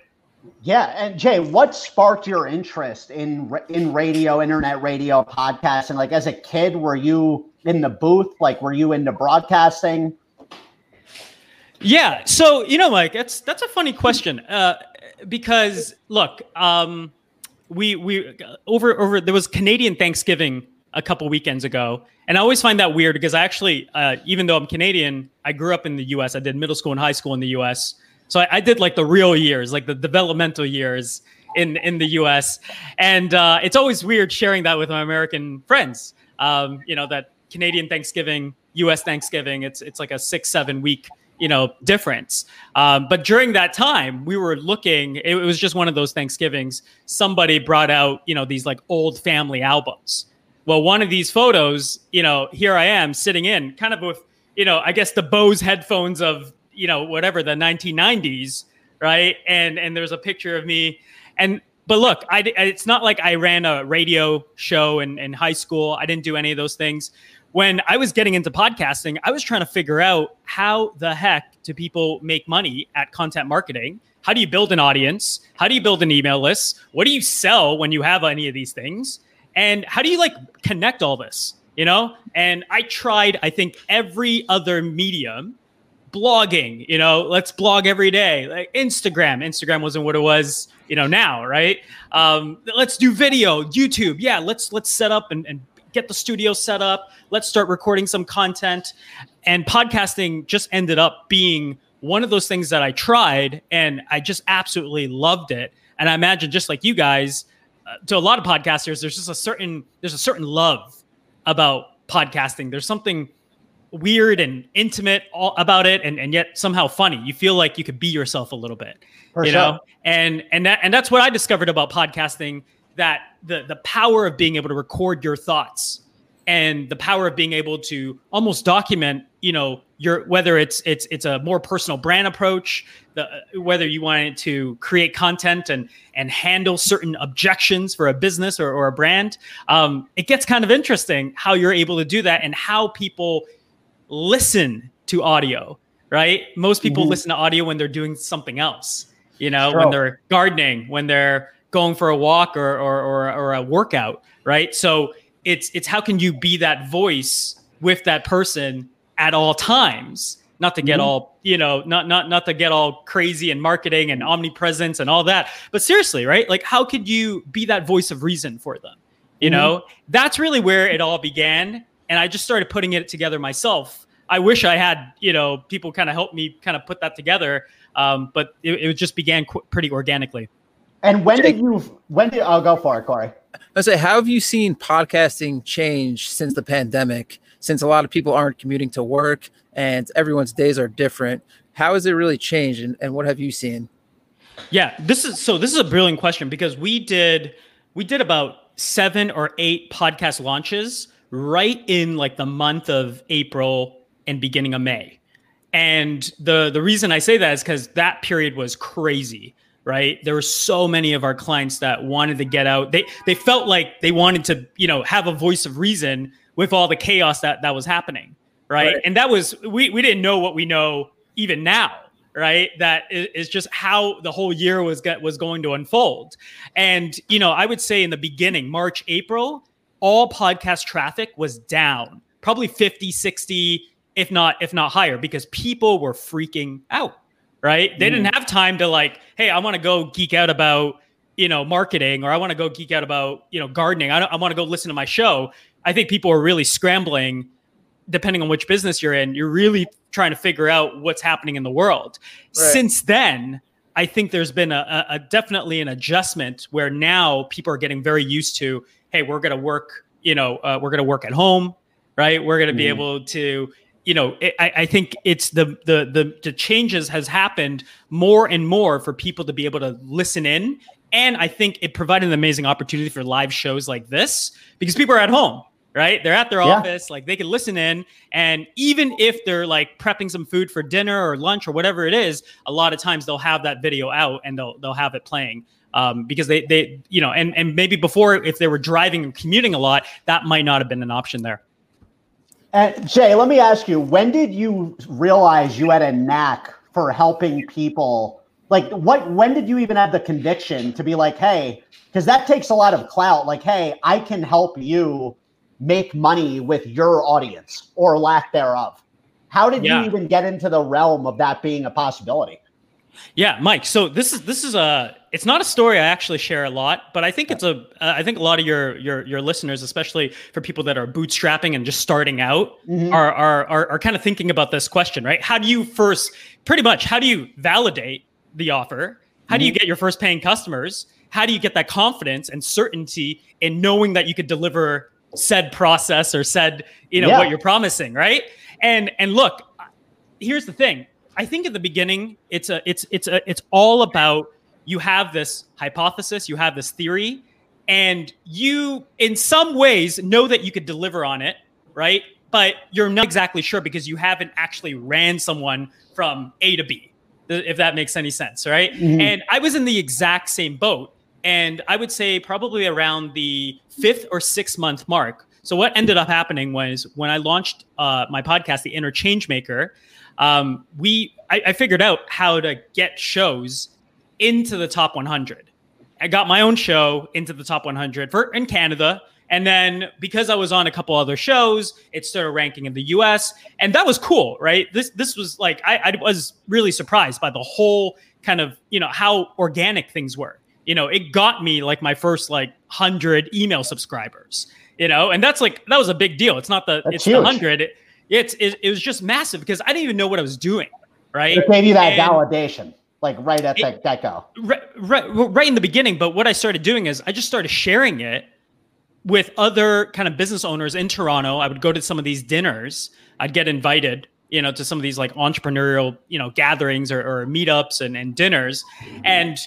Yeah, and Jay, what sparked your interest in in radio, internet radio, podcasting? Like as a kid, were you in the booth? Like were you into broadcasting? Yeah, so you know, Mike, that's that's a funny question uh, because look, um, we we over over there was Canadian Thanksgiving a couple weekends ago, and I always find that weird because I actually, uh, even though I'm Canadian, I grew up in the U.S. I did middle school and high school in the U.S. So I, I did like the real years, like the developmental years in in the U.S. And uh, it's always weird sharing that with my American friends. Um, you know that Canadian Thanksgiving, U.S. Thanksgiving, it's it's like a six seven week you know difference um, but during that time we were looking it was just one of those thanksgivings somebody brought out you know these like old family albums well one of these photos you know here i am sitting in kind of with you know i guess the bose headphones of you know whatever the 1990s right and and there's a picture of me and but look I, it's not like i ran a radio show in, in high school i didn't do any of those things when I was getting into podcasting, I was trying to figure out how the heck do people make money at content marketing? How do you build an audience? How do you build an email list? What do you sell when you have any of these things? And how do you like connect all this? You know? And I tried, I think, every other medium, blogging, you know, let's blog every day, like Instagram. Instagram wasn't what it was, you know, now, right? Um, let's do video, YouTube. Yeah, let's let's set up and, and get the studio set up. Let's start recording some content. And podcasting just ended up being one of those things that I tried and I just absolutely loved it. And I imagine just like you guys, uh, to a lot of podcasters, there's just a certain there's a certain love about podcasting. There's something weird and intimate about it and, and yet somehow funny. You feel like you could be yourself a little bit. For you sure. know? And and that and that's what I discovered about podcasting that the the power of being able to record your thoughts and the power of being able to almost document you know your whether it's it's it's a more personal brand approach the whether you wanted to create content and and handle certain objections for a business or, or a brand um, it gets kind of interesting how you're able to do that and how people listen to audio right most people mm-hmm. listen to audio when they're doing something else you know when they're gardening when they're going for a walk or, or, or, or a workout, right? So it's it's how can you be that voice with that person at all times not to get mm-hmm. all you know not not not to get all crazy and marketing and omnipresence and all that but seriously right like how could you be that voice of reason for them you mm-hmm. know that's really where it all began and i just started putting it together myself i wish i had you know people kind of help me kind of put that together um, but it, it just began qu- pretty organically and when Jake, did you? When did I'll go for it, Corey? I say, how have you seen podcasting change since the pandemic? Since a lot of people aren't commuting to work and everyone's days are different, how has it really changed, and, and what have you seen? Yeah, this is so. This is a brilliant question because we did we did about seven or eight podcast launches right in like the month of April and beginning of May. And the the reason I say that is because that period was crazy right? There were so many of our clients that wanted to get out. They they felt like they wanted to you know have a voice of reason with all the chaos that that was happening right, right. and that was we we didn't know what we know even now right? That is just how the whole year was get, was going to unfold. And you know i would say in the beginning march april all podcast traffic was down probably 50 60 if not if not higher because people were freaking out right? They mm. didn't have time to like, hey, I want to go geek out about you know marketing or I want to go geek out about you know gardening. I, I want to go listen to my show. I think people are really scrambling, depending on which business you're in. You're really trying to figure out what's happening in the world. Right. Since then, I think there's been a, a, definitely an adjustment where now people are getting very used to, hey, we're going to work, you know, uh, we're going to work at home, right? We're going to be able to you know, it, I, I, think it's the, the the the changes has happened more and more for people to be able to listen in, and I think it provided an amazing opportunity for live shows like this because people are at home, right? They're at their yeah. office, like they can listen in, and even if they're like prepping some food for dinner or lunch or whatever it is, a lot of times they'll have that video out and they'll they'll have it playing. Um, because they they you know and and maybe before if they were driving and commuting a lot that might not have been an option there and Jay, let me ask you, when did you realize you had a knack for helping people? Like what when did you even have the conviction to be like, hey, because that takes a lot of clout, like, hey, I can help you make money with your audience or lack thereof. How did yeah. you even get into the realm of that being a possibility? Yeah, Mike. So this is this is a it's not a story I actually share a lot, but I think it's a. Uh, I think a lot of your your your listeners, especially for people that are bootstrapping and just starting out, Mhm. are, are are are kind of thinking about this question, right? How do you first, pretty much, how do you validate the offer? How do you get your first paying customers? How do you get that confidence and certainty in knowing that you could deliver said process or said, you know, Yeah. what you're promising, right? And and look, here's the thing. I think at the beginning, it's a it's it's a it's all about you have this hypothesis, you have this theory, and you in some ways know that you could deliver on it, right? But you're not exactly sure because you haven't actually ran someone from A to B, if that makes any sense, right? Mhm. And I was in the exact same boat. And I would say probably around the fifth or sixth month mark. So what ended up happening was when I launched uh, my podcast, The Interchange Maker, um, we I, I figured out how to get shows into the top 100. I got my own show into the top 100 for in Canada, and then because I was on a couple other shows, it started ranking in the U.S. and that was cool, right? This this was like I, I was really surprised by the whole kind of you know how organic things were. You know, it got me like my first like hundred email subscribers. You know, and that's like that was a big deal. It's not the That's it's huge. the hundred. It, it's it, it was just massive because I didn't even know what I was doing. Right. It gave you that And- validation, like right at the It- get go. right, right, right in the beginning. But what I started doing is I just started sharing it with other kind of business owners in Toronto. I would go to some of these dinners. I'd get invited, you know, to some of these like entrepreneurial, you know, gatherings or, or meetups and, and dinners. And,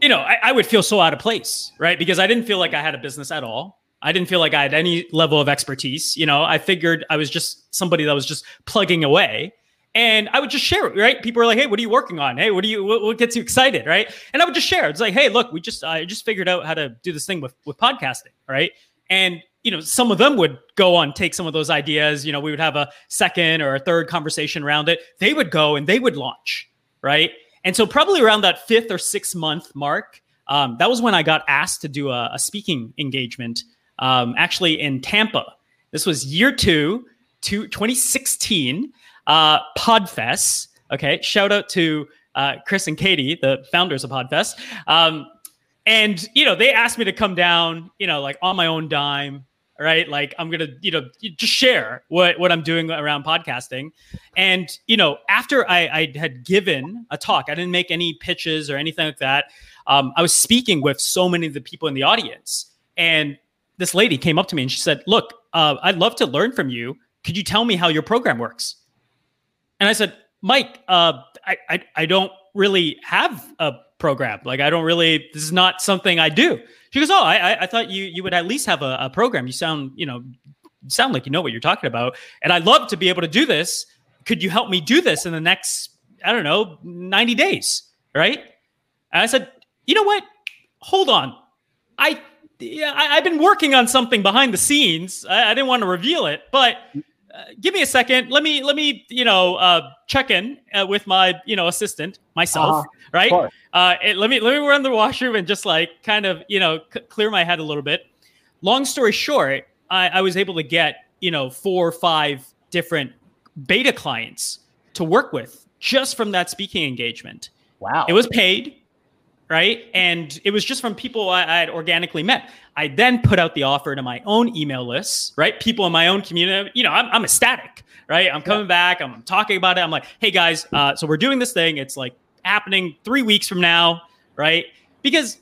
you know, I, I would feel so out of place, right? Because I didn't feel like I had a business at all. I didn't feel like I had any level of expertise. You know, I figured I was just somebody that was just plugging away. And I would just share it, right? People are like, "Hey, what are you working on? Hey, what do you what, what gets you excited?" Right? And I would just share. It's like, "Hey, look, we just I just figured out how to do this thing with with podcasting, right?" And you know, some of them would go on take some of those ideas. You know, we would have a second or a third conversation around it. They would go and they would launch, right? And so probably around that fifth or sixth month mark, um, that was when I got asked to do a, a speaking engagement, um, actually in Tampa. This was year two, to 2016, uh, Podfest. Okay, shout out to uh, Chris and Katie, the founders of Podfest. Um, and you know, they asked me to come down, you know, like on my own dime, right? Like I'm gonna, you know, just share what what I'm doing around podcasting. And you know, after I, I had given a talk, I didn't make any pitches or anything like that. Um, I was speaking with so many of the people in the audience, and this lady came up to me and she said, "Look, uh, I'd love to learn from you. Could you tell me how your program works?" And I said, "Mike, uh, I, I I don't really have a program. Like, I don't really. This is not something I do." She goes, "Oh, I I- thought you you would at least have a, a program. You sound you know sound like you know what you're talking about, and I'd love to be able to do this. Could you help me do this in the next I don't know 90 days, right?" And I said, "You know what? Hold on. I yeah, I, I've been working on something behind the scenes. I, I didn't want to reveal it, but uh, give me a second. Let me let me you know uh, check in uh, with my you know assistant myself, Uh-huh. right? Uh, it- let me let me run the washroom and just like kind of you know c- clear my head a little bit. Long story short, I, I was able to get you know four or five different beta clients to work with just from that speaking engagement. Wow. It was paid, right? And it was just from people I, I had organically met. I then put out the offer to my own email lists, right? People in my own community. You know, I'm, I'm ecstatic, right? I'm coming back. I'm talking about it. I'm like, hey guys, uh, so we're doing this thing. It's like happening three weeks from now, right? Because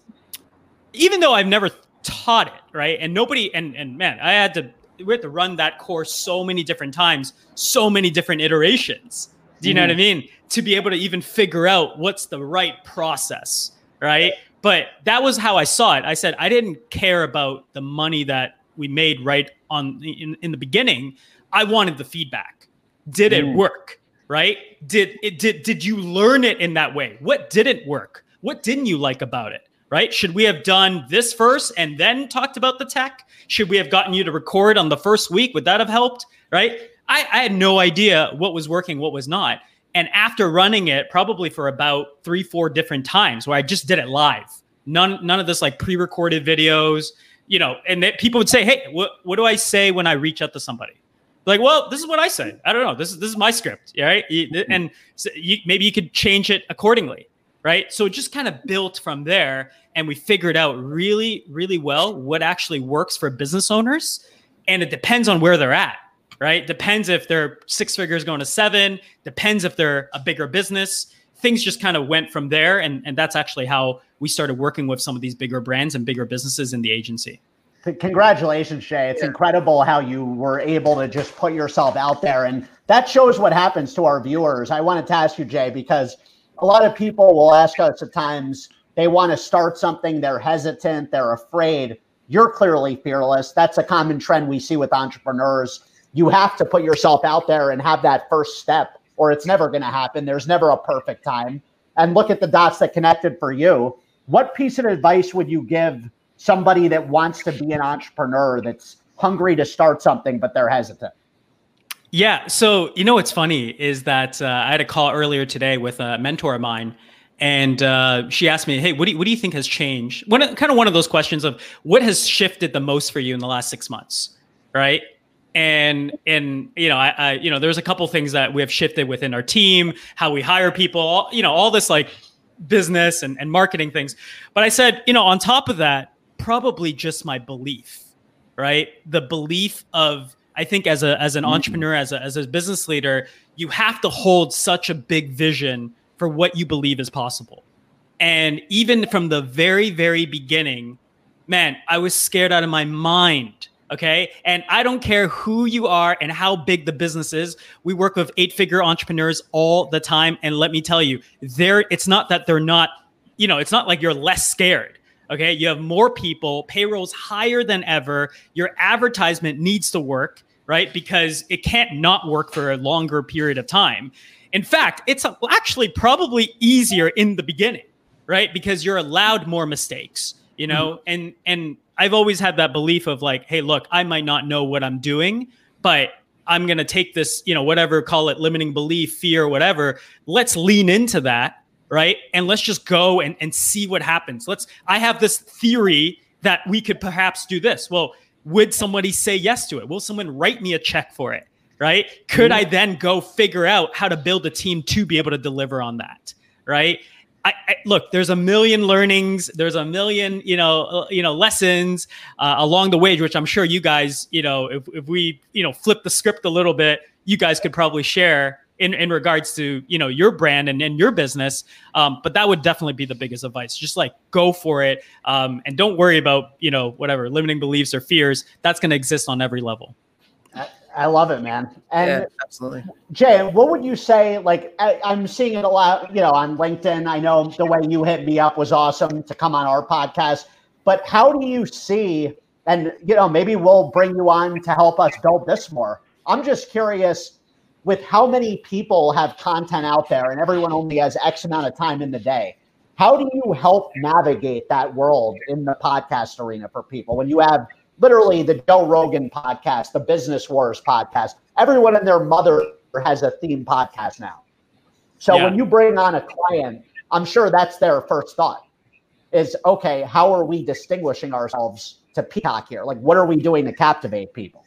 even though I've never taught it, right? And nobody, and and man, I had to we had to run that course so many different times, so many different iterations. Do you know what I mean? To be able to even figure out what's the right process, right? But that was how I saw it. I said I didn't care about the money that we made right on in, in the beginning. I wanted the feedback. Did it Mm. work? Right? Did it did did you learn it in that way? What didn't work? What didn't you like about it? Right? Should we have done this first and then talked about the tech? Should we have gotten you to record on the first week? Would that have helped? Right? I, I had no idea what was working, what was not. And after running it probably for about three, four different times where I just did it live, none, none of this like pre-recorded videos, you know, and that people would say, Hey, what, what do I say when I reach out to somebody? Like, well, this is what I say. I don't know. This is, this is my script. Right. Hmm. And so you, maybe you could change it accordingly. right? So it just kind of built from there, and we figured out really, really well what actually works for business owners, and it depends on where they're at, right? Depends if they're six figures going to seven. Depends if they're a bigger business. Things just kind of went from there, and and that's actually how we started working with some of these bigger brands and bigger businesses in the agency. Congratulations, Jay. It's yeah. incredible how you were able to just put yourself out there. And that shows what happens to our viewers. I wanted to ask you, Jay, because a lot of people will ask us at times they want to start something, they're hesitant, they're afraid. You're clearly fearless. That's a common trend we see with entrepreneurs. You have to put yourself out there and have that first step, or it's never going to happen. There's never a perfect time. And look at the dots that connected for you. What piece of advice would you give somebody that wants to be an entrepreneur that's hungry to start something, but they're hesitant? Yeah. So, you know, what's funny is that uh, I had a call earlier today with a mentor of mine. And uh, she asked me, "Hey, what do you, what do you think has changed?" One kind of one of those questions of what has shifted the most for you in the last six months, right? And and you know, I, I you know, there's a couple things that we have shifted within our team, how we hire people, all, you know, all this like business and, and marketing things. But I said, you know, on top of that, probably just my belief, right? The belief of I think as a as an mm-hmm. entrepreneur, as a as a business leader, you have to hold such a big vision for what you believe is possible. And even from the very very beginning, man, I was scared out of my mind. Okay. And I don't care who you are and how big the business is. We work with eight figure entrepreneurs all the time. And let me tell you, there it's not that they're not, you know, it's not like you're less scared. Okay. You have more people, payrolls higher than ever. Your advertisement needs to work, right? Because it can't not work for a longer period of time. In fact, it's actually probably easier in the beginning, right? Because you're allowed more mistakes, you know? Mm-hmm. And and I've always had that belief of like, hey, look, I might not know what I'm doing, but I'm going to take this, you know, whatever, call it limiting belief, fear, whatever. Let's lean into that right? And let's just go and, and see what happens. Let's, I have this theory that we could perhaps do this. Well, would somebody say yes to it? Will someone write me a check for it? Right? Could mm-hmm. I then go figure out how to build a team to be able to deliver on that? Right? I, I, look, there's a million learnings, there's a million, you know, uh, you know, lessons uh, along the way, which I'm sure you guys, you know, if, if we, you know, flip the script a little bit, you guys could probably share in, in regards to you know your brand and, and your business. Um, but that would definitely be the biggest advice. Just like go for it. Um, and don't worry about you know whatever limiting beliefs or fears. That's going to exist on every level I, love it man. And yeah, absolutely. Jay what would you say like I, i'm seeing it a lot you know on linkedin. I know the way you hit me up was awesome to come on our podcast. But how do you see and you know maybe we'll bring you on to help us build this more. I'm just curious with how many people have content out there and everyone only has X amount of time in the day. How do you help navigate that world in the podcast arena for people? When you have literally the Joe Rogan podcast, the Business Wars podcast? Everyone and their mother has a theme podcast now. So yeah. when you bring on a client, I'm sure that's their first thought is okay, how are we distinguishing ourselves to Peacock here? Like, what are we doing to captivate people?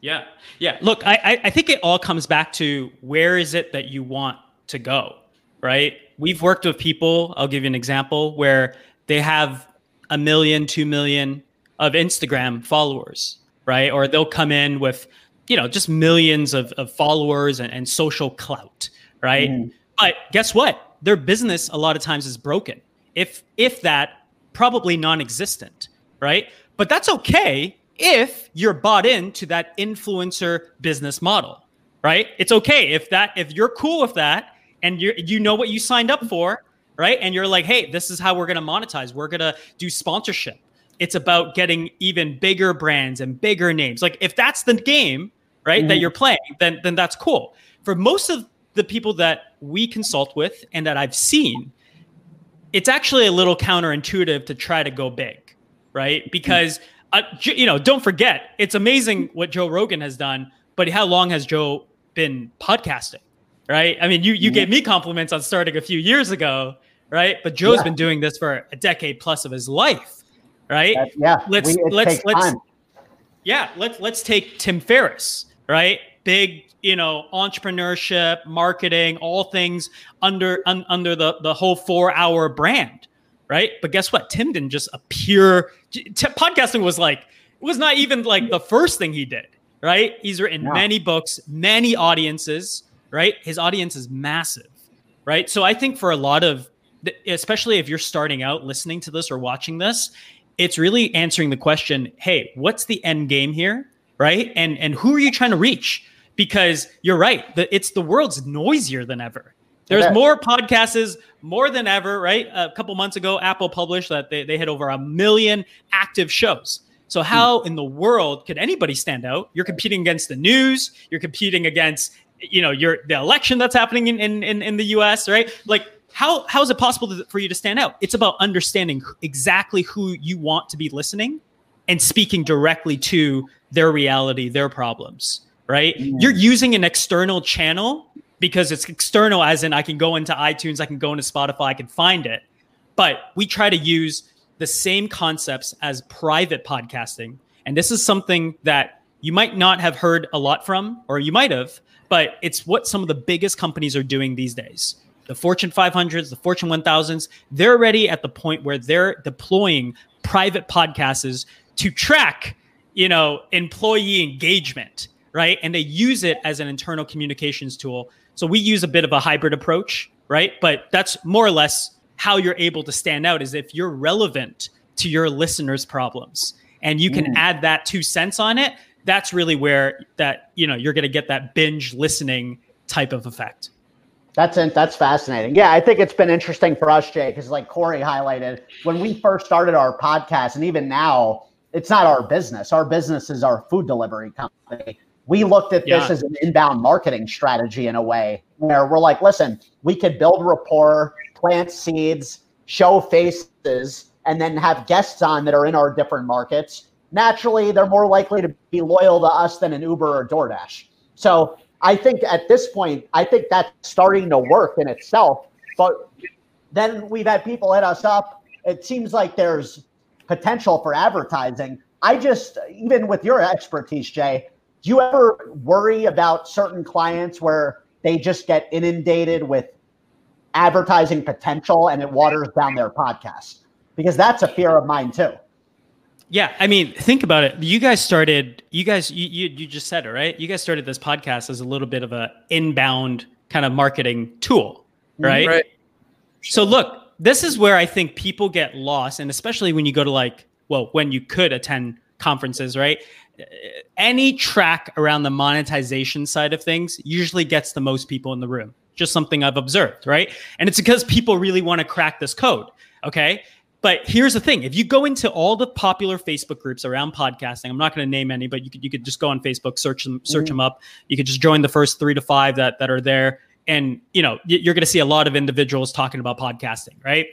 Yeah. Yeah. Look, I, I think it all comes back to where is it that you want to go, right? We've worked with people, I'll give you an example, where they have a million, two million of Instagram followers, right? Or they'll come in with, you know, just millions of, of followers and, and social clout, right? Mm. But guess what? Their business a lot of times is broken. If if that, probably non-existent, right? But that's okay if you're bought into that influencer business model, right? It's okay if that if you're cool with that and you you know what you signed up for, right? And you're like, "Hey, this is how we're to monetize. We're to do sponsorship." It's about getting even bigger brands and bigger names. Like if that's the game, right, mm-hmm. that you're playing, then then that's cool. For most of the people that we consult with and that I've seen, it's actually a little counterintuitive to try to go big, right? Because mm-hmm uh, you know, don't forget, it's amazing what Joe Rogan has done, but how long has Joe been podcasting? Right? I mean, you you gave me compliments on starting a few years ago, right? But Joe's yeah. been doing this for a decade plus of his life, right? Uh, yeah. Let's we, let's let's time. yeah let's let's take Tim Ferriss, right? big you know entrepreneurship marketing all things under un, under the the whole four hour brand right but guess what tim didn't just appear t- podcasting was like it was not even like the first thing he did right he's written yeah. many books many audiences right his audience is massive right so i think for a lot of especially if you're starting out listening to this or watching this it's really answering the question hey what's the end game here right and and who are you trying to reach because you're right. The, it's the world's noisier than ever. There's more podcasts more than ever, right? A couple months ago, Apple published that they, they had over a million active shows. So hmm. how in the world could anybody stand out? You're competing against the news. You're competing against, you know, your the election that's happening in in, in, in the U.S. Right? Like how how is it possible to, for you to stand out? It's about understanding exactly who you want to be listening and speaking directly to their reality, their problems right? Mm. You're using an external channel because it's external, as in I can go into iTunes, I can go into Spotify, I can find it. But we try to use the same concepts as private podcasting. And this is something that you might not have heard a lot from, or you might have, but it's what some of the biggest companies are doing these days. The Fortune 500s, the Fortune 1000s, they're already at the point where they're deploying private podcasts to track, you know, employee engagement right? And they use it as an internal communications tool. So we use a bit of a hybrid approach, right? But that's more or less how you're able to stand out is if you're relevant to your listeners' problems and you can mm. add that two cents on it, that's really where that, you know, you're going to get that binge listening type of effect. That's that's fascinating. Yeah, I think it's been interesting for us, Jay, because like Corey highlighted, when we first started our podcast, and even now, it's not our business. Our business is our food delivery company we looked at yeah. this as an inbound marketing strategy in a way where we're like, listen, we could build rapport, plant seeds, show faces, and then have guests on that are in our different markets. Naturally, they're more likely to be loyal to us than an Uber or DoorDash. So I think at this point, I think that's starting to work in itself. But then we've had people hit us up. It seems like there's potential for advertising. I just, even with your expertise, Jay, do you ever worry about certain clients where they just get inundated with advertising potential and it waters down their podcast? Because that's a fear of mine too. Yeah, I mean, think about it. You guys started. You guys, you, you you just said it right. You guys started this podcast as a little bit of a inbound kind of marketing tool, mm-hmm. right? Right. So look, this is where I think people get lost, and especially when you go to like, well, when you could attend conferences, right? any track around the monetization side of things usually gets the most people in the room. Just something I've observed, right? And it's because people really want to crack this code. Okay. But here's the thing: if you go into all the popular Facebook groups around podcasting, I'm not going to name any, but you could you could just go on Facebook, search them, search mm. them up. You could just join the first three to five that that are there, and you know you're going to see a lot of individuals talking about podcasting, right?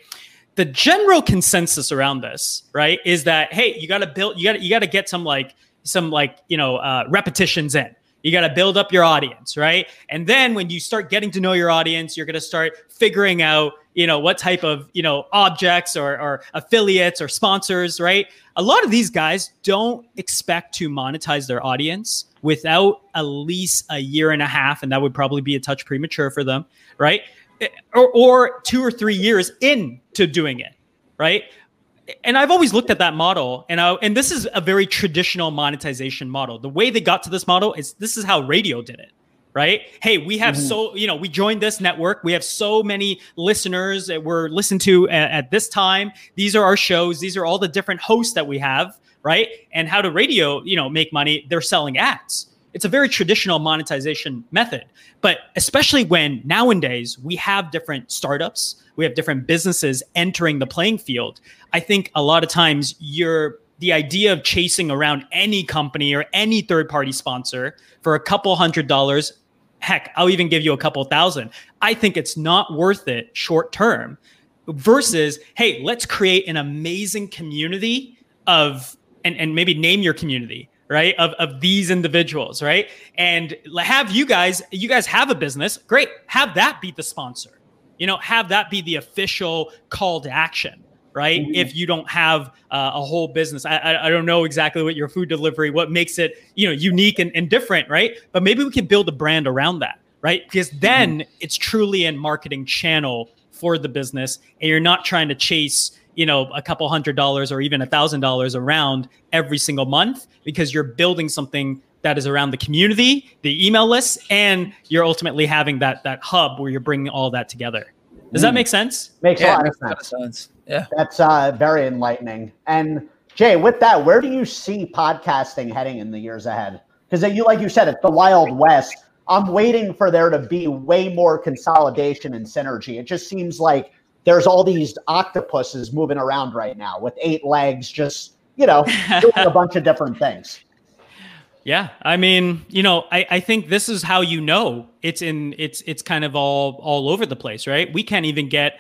The general consensus around this, right, is that hey, you got to build, you got you got to get some like some like you know uh, repetitions in you got to build up your audience right? And then when you start getting to know your audience you're going to start figuring out you know what type of you know objects or, or affiliates or sponsors right? A lot of these guys don't expect to monetize their audience without at least a year and a half and that would probably be a touch premature for them right? Eh, or, or two or three years into doing it right and I've always looked at that model, and I, and this is a very traditional monetization model. The way they got to this model is this is how radio did it, right? Hey, we have mm-hmm. so you know we joined this network. We have so many listeners that we're listened to at, at this time. These are our shows. These are all the different hosts that we have, right? And how to radio, you know, make money? They're selling ads. It's a very traditional monetization method. But especially when nowadays we have different startups, we have different businesses entering the playing field. I think a lot of times you're the idea of chasing around any company or any third party sponsor for a couple hundred dollars heck i'll even give you a couple thousand. I think it's not worth it short term versus hey let's create an amazing community of and, and maybe name your community right of, of these individuals right? And have you guys you guys have a business great have that be the sponsor. You know have that be the official call to action right? Mm-hmm. If you don't have uh, a whole business, I, I, I, don't know exactly what your food delivery, what makes it, you know, unique and, and different, right? But maybe we can build a brand around that, right? Because then mm-hmm. it's truly a marketing channel for the business, and you're not trying to chase, you know, a couple hundred dollars or even a thousand dollars around every single month because you're building something that is around the community, the email list, and you're ultimately having that that hub where you're bringing all that together. Does that mm. make sense? Makes yeah, a lot of sense. Yeah, that's uh, very enlightening. And Jay, with that, where do you see podcasting heading in the years ahead? Because you, like you said, it's the wild west. I'm waiting for there to be way more consolidation and synergy. It just seems like there's all these octopuses moving around right now with eight legs, just you know, doing a bunch of different things. <laughs> Yeah, I mean, you know, I, I think this is how you know it's in it's it's kind of all all over the place, right? We can't even get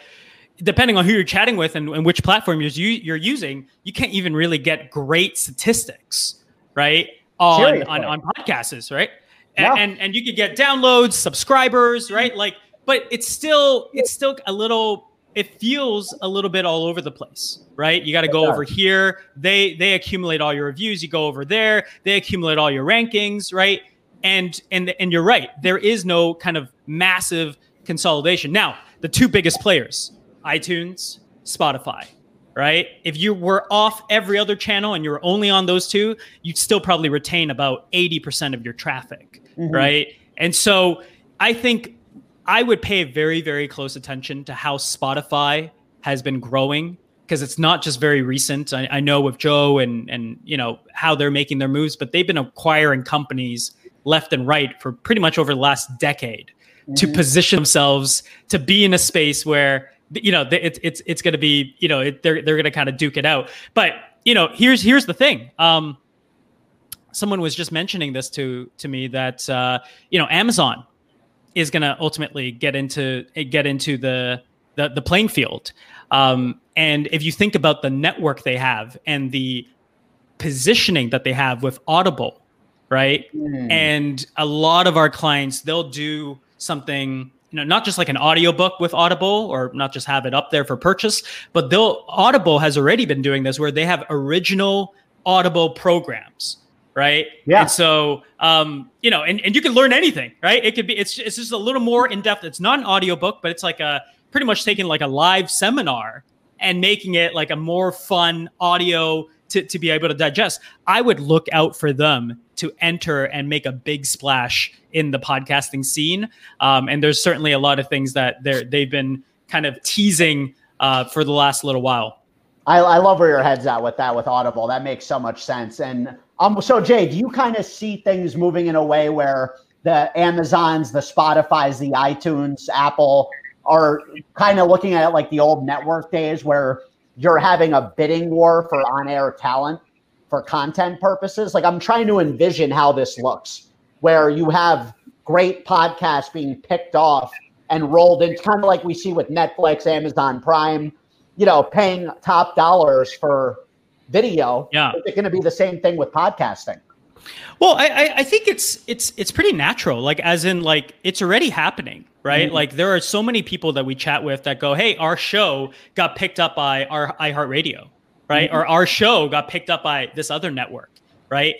depending on who you're chatting with and, and which platform you're you're using, you can't even really get great statistics, right? On on, on podcasts, right? And, yeah. and and you could get downloads, subscribers, right? Like, but it's still it's still a little it feels a little bit all over the place, right? You got to go over here. They they accumulate all your reviews. You go over there. They accumulate all your rankings, right? And and and you're right. There is no kind of massive consolidation. Now, the two biggest players, iTunes, Spotify, right? If you were off every other channel and you were only on those two, you'd still probably retain about 80% of your traffic, mm-hmm. right? And so I think I would pay very, very close attention to how Spotify has been growing because it's not just very recent. I, I, know with Joe and and you know how they're making their moves, but they've been acquiring companies left and right for pretty much over the last decade mm-hmm. to position themselves to be in a space where you know it's it's it's going to be you know it, they're they're going to kind of duke it out. But you know here's here's the thing. Um, someone was just mentioning this to to me that uh, you know Amazon is going to ultimately get into get into the the, the playing field. Um, and if you think about the network they have and the positioning that they have with Audible, right? Mm. And a lot of our clients, they'll do something, you know, not just like an audiobook with Audible or not just have it up there for purchase, but they'll Audible has already been doing this where they have original Audible programs right? Yeah. And so, um, you know, and, and you can learn anything, right? It could be, it's, it's just a little more in depth. It's not an audiobook, but it's like a pretty much taking like a live seminar and making it like a more fun audio to, to be able to digest. I would look out for them to enter and make a big splash in the podcasting scene. Um, and there's certainly a lot of things that they've been kind of teasing uh, for the last little while. I, I love where your head's at with that with Audible. That makes so much sense. And um, so Jay, do you kind of see things moving in a way where the Amazons, the Spotify's, the iTunes, Apple are kind of looking at it like the old network days where you're having a bidding war for on-air talent for content purposes? Like I'm trying to envision how this looks, where you have great podcasts being picked off and rolled in, kind of like we see with Netflix, Amazon Prime, you know, paying top dollars for video. Yeah. Is it going to be the same thing with podcasting? Well, I, I think it's it's it's pretty natural. Like as in like it's already happening, right? Mm-hmm. Like there are so many people that we chat with that go, "Hey, our show got picked up by our iHeartRadio, right? Mm-hmm. Or our show got picked up by this other network, right?"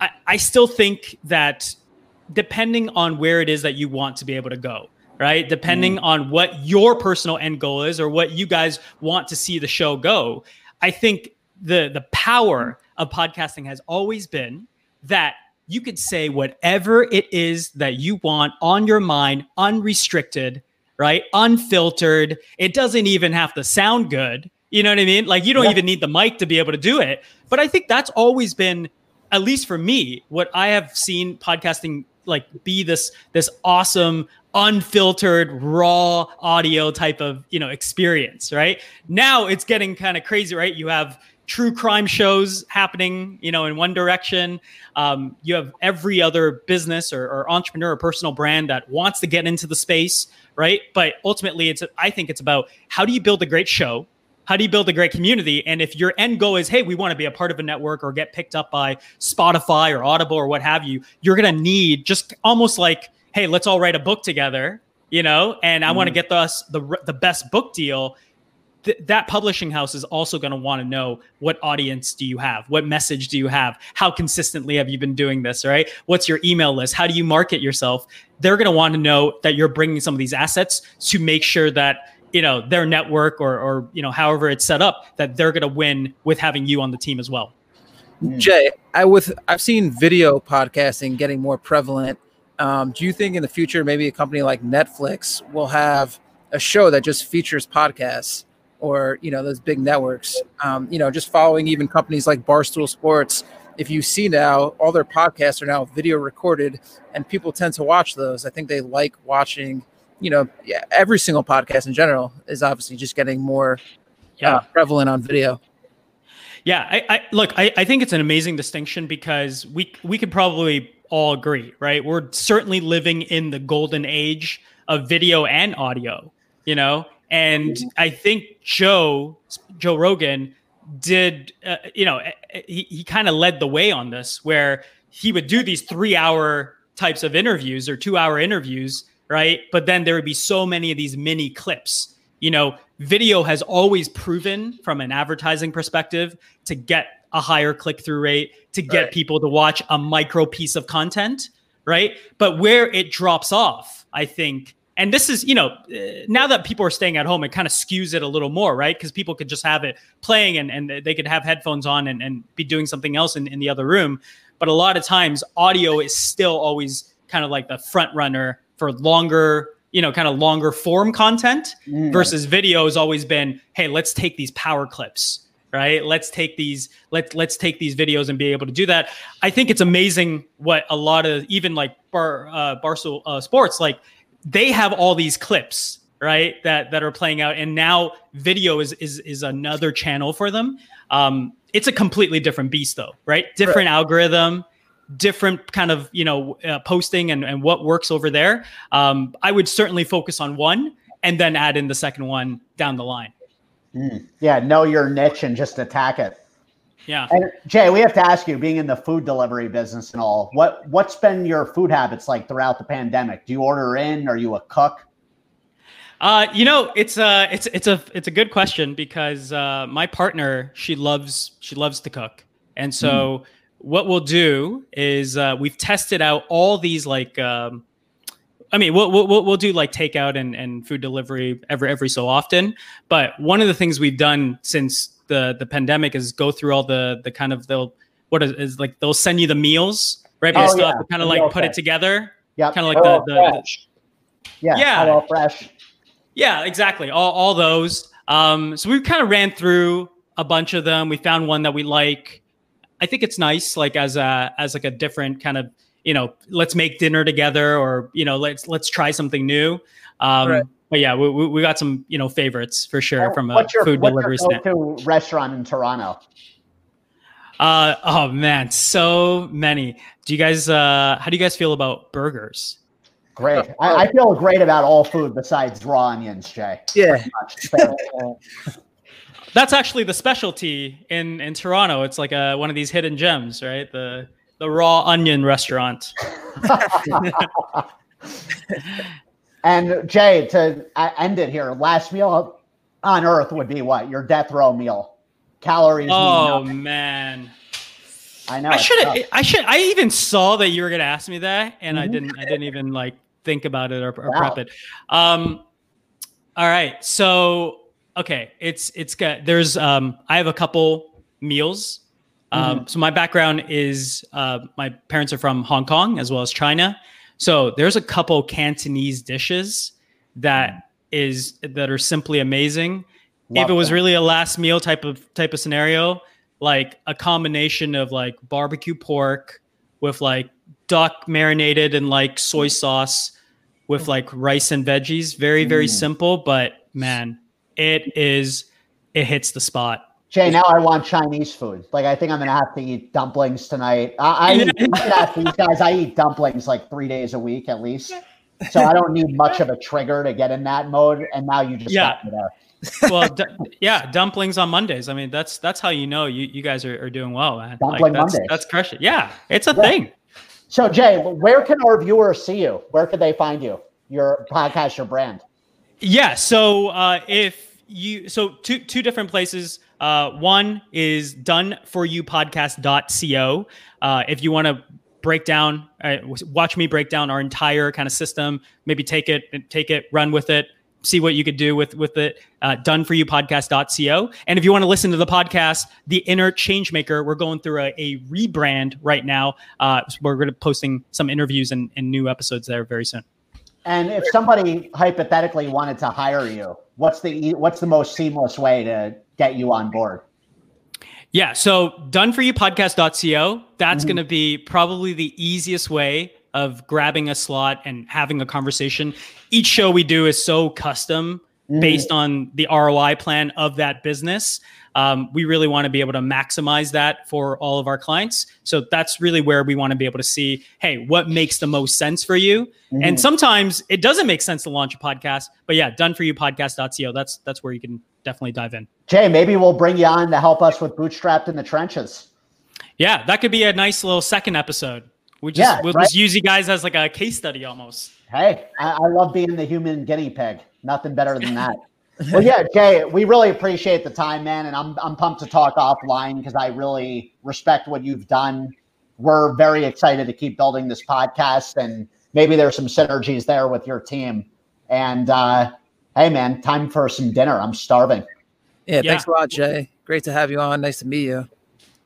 I, I still think that depending on where it is that you want to be able to go, right? Depending mm-hmm. on what your personal end goal is or what you guys want to see the show go, I think the the power of podcasting has always been that you could say whatever it is that you want on your mind unrestricted right unfiltered it doesn't even have to sound good you know what i mean like you don't yeah. even need the mic to be able to do it but i think that's always been at least for me what i have seen podcasting like be this this awesome unfiltered raw audio type of you know experience right now it's getting kind of crazy right you have true crime shows happening, you know, in one direction. Um, you have every other business or, or, entrepreneur or personal brand that wants to get into the space, right? But ultimately, it's I think it's about how do you build a great show. How do you build a great community? And if your end goal is, hey, we want to be a part of a network or get picked up by Spotify or Audible or what have you, you're going to need just almost like, hey, let's all write a book together, you know, and I mm-hmm. want to get us the, the best book deal. Th- that publishing house is also going to want to know what audience do you have? What message do you have? How consistently have you been doing this right? What's your email list? How do you market yourself? They're going to want to know that you're bringing some of these assets to make sure that you know their network or or you know however it's set up that they're going to win with having you on the team as well Jay, I with I've seen video podcasting getting more prevalent. Um, do you think in the future maybe a company like Netflix will have a show that just features podcasts, or you know those big networks? Um, you know, just following even companies like Barstool Sports. If you see now, all their podcasts are now video recorded, and people tend to watch those. I think they like watching. You know, yeah, every single podcast in general is obviously just getting more yeah uh, prevalent on video. Yeah, I, I look. I, I think it's an amazing distinction because we we could probably all agree, right? We're certainly living in the golden age of video and audio, you know. And I think Joe Joe Rogan did, uh, you know, he he kind of led the way on this, where he would do these three hour types of interviews or two hour interviews, right? But then there would be so many of these mini clips you know, video has always proven from an advertising perspective to get a higher click through rate, to get Right. people to watch a micro piece of content, right? But where it drops off, I think, and this is, you know, uh, now that people are staying at home, it kind of skews it a little more, right? Because people could just have it playing and, and they could have headphones on and, and be doing something else in, in the other room. But a lot of times, audio is still always kind of like the front runner for longer, you know, kind of longer form content Mm. versus video has always been hey let's take these power clips right? Let's take these let's let's take these videos and be able to do that. I think it's amazing what a lot of even like bar uh, barstool uh, sports like they have all these clips right that that are playing out and now video is is is another channel for them. Um it's a completely different beast though right? Different algorithm different kind of you know uh, posting and, and what works over there um i would certainly focus on one and then add in the second one down the line Mm. Yeah, know your niche and just attack it. yeah And Jay, we have to ask you, being in the food delivery business and all, what what's been your food habits like throughout the pandemic? Do you order in? Are you a cook? Uh, you know, it's a it's it's a it's a good question because uh, my partner she loves she loves to cook, and so what we'll do is uh, we've tested out all these like um, I mean we'll, we'll we'll do like takeout and and food delivery every every so often, but one of the things we've done since the the pandemic is go through all the the kind of they'll what is, is like they'll send you the meals right, but you Oh, still yeah, have to kind of like put it together, Yep. kind of like the, the, the yeah. yeah. Fresh. Yeah, exactly. All, all those. Um, so we kind of ran through a bunch of them. We found one that we like. I think it's nice, like as a as like a different kind of you know, let's make dinner together, or you know, let's let's try something new. Um, Right. But yeah, we, we we got some you know favorites for sure from a what's your, food what's delivery your stand. go-to restaurant in Toronto? Uh, oh man, so many. Do you guys? Uh, how do you guys feel about burgers? Great. I, I feel great about all food besides raw onions, Jay. Yeah, <laughs> That's actually the specialty in in Toronto. It's like a one of these hidden gems, right? The the raw onion restaurant. <laughs> and Jay, to uh, end it here, last meal on earth would be what? Your death row meal. Calories. Oh man, I know. I should. I should I even saw that you were gonna ask me that, and I Mhm. didn't I didn't even like think about it or, or Wow. prep it. Um, all right, so okay, it's it's good. There's um I have a couple meals. Um, so my background is uh, my parents are from Hong Kong as well as China. So there's a couple Cantonese dishes that is that are simply amazing. Love if it was that. really a last meal type of type of scenario, like a combination of like barbecue pork with like duck marinated in like soy sauce with like rice and veggies. Very, very Mm. simple, but man, it is it hits the spot. Jay, now I want Chinese food. Like I think I'm gonna have to eat dumplings tonight. I, I eat, you can ask these guys. I eat dumplings like three days a week at least, so I don't need much of a trigger to get in that mode. And now you just Yeah. got me there. Well, d- yeah, dumplings on Mondays. I mean, that's that's how you know you, you guys are, are doing well, man. Dumpling that's, Mondays. That's crushing. Yeah, it's a Yeah. thing. So Jay, where can our viewers see you? Where could they find you? Your podcast, your brand. Yeah. So uh, if you so two two different places. Uh, one is done for you podcast.co. Uh, if you want to break down, uh, watch me break down our entire kind of system, maybe take it, take it, run with it, see what you could do with with it. Uh, podcast.co. And if you want to listen to the podcast, the inner changemaker, we're going through a, a rebrand right now. Uh, we're going to posting some interviews and, and new episodes there very soon. And if somebody hypothetically wanted to hire you, what's the what's the most seamless way to get you on board? Yeah, so done for you podcast.co. That's mm-hmm. going to be probably the easiest way of grabbing a slot and having a conversation. Each show we do is so custom mm. based on the ROI plan of that business. Um, we really want to be able to maximize that for all of our clients. So that's really where we want to be able to see, hey, what makes the most sense for you? Mm-hmm. And sometimes it doesn't make sense to launch a podcast, but yeah, done for you podcast.co. That's that's where you can definitely dive in. Jay, maybe we'll bring you on to help us with bootstrapped in the trenches. Yeah, that could be a nice little second episode. We just yeah, we'll right? just use you guys as like a case study almost. Hey, I, I love being the human guinea pig. Nothing better than that. <laughs> well, yeah, Jay, we really appreciate the time, man, and I'm I'm pumped to talk offline because I really respect what you've done. We're very excited to keep building this podcast, and maybe there's some synergies there with your team. And uh, hey, man, time for some dinner. I'm starving. Yeah, yeah, thanks a lot, Jay. Great to have you on. Nice to meet you.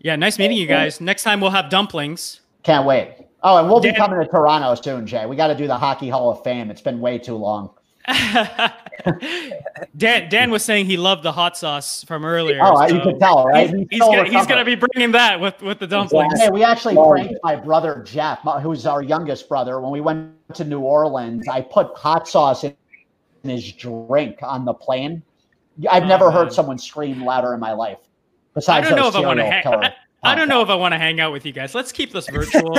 Yeah, nice meeting you guys. Next time we'll have dumplings. Can't wait. Oh, and we'll Dan- be coming to Toronto soon, Jay. We got to do the Hockey Hall of Fame. It's been way too long. <laughs> Dan Dan was saying he loved the hot sauce from earlier. Oh, so you can tell, right? He's, he's, gonna, he's gonna, be bringing that with with the dumplings. Hey, we actually pranked my brother Jeff, who's our youngest brother. When we went to New Orleans, I put hot sauce in his drink on the plane. I've never heard uh-huh. someone scream louder in my life. Besides, I don't know if I want to hang. I don't know if I want to hang out with you guys. Let's keep this virtual.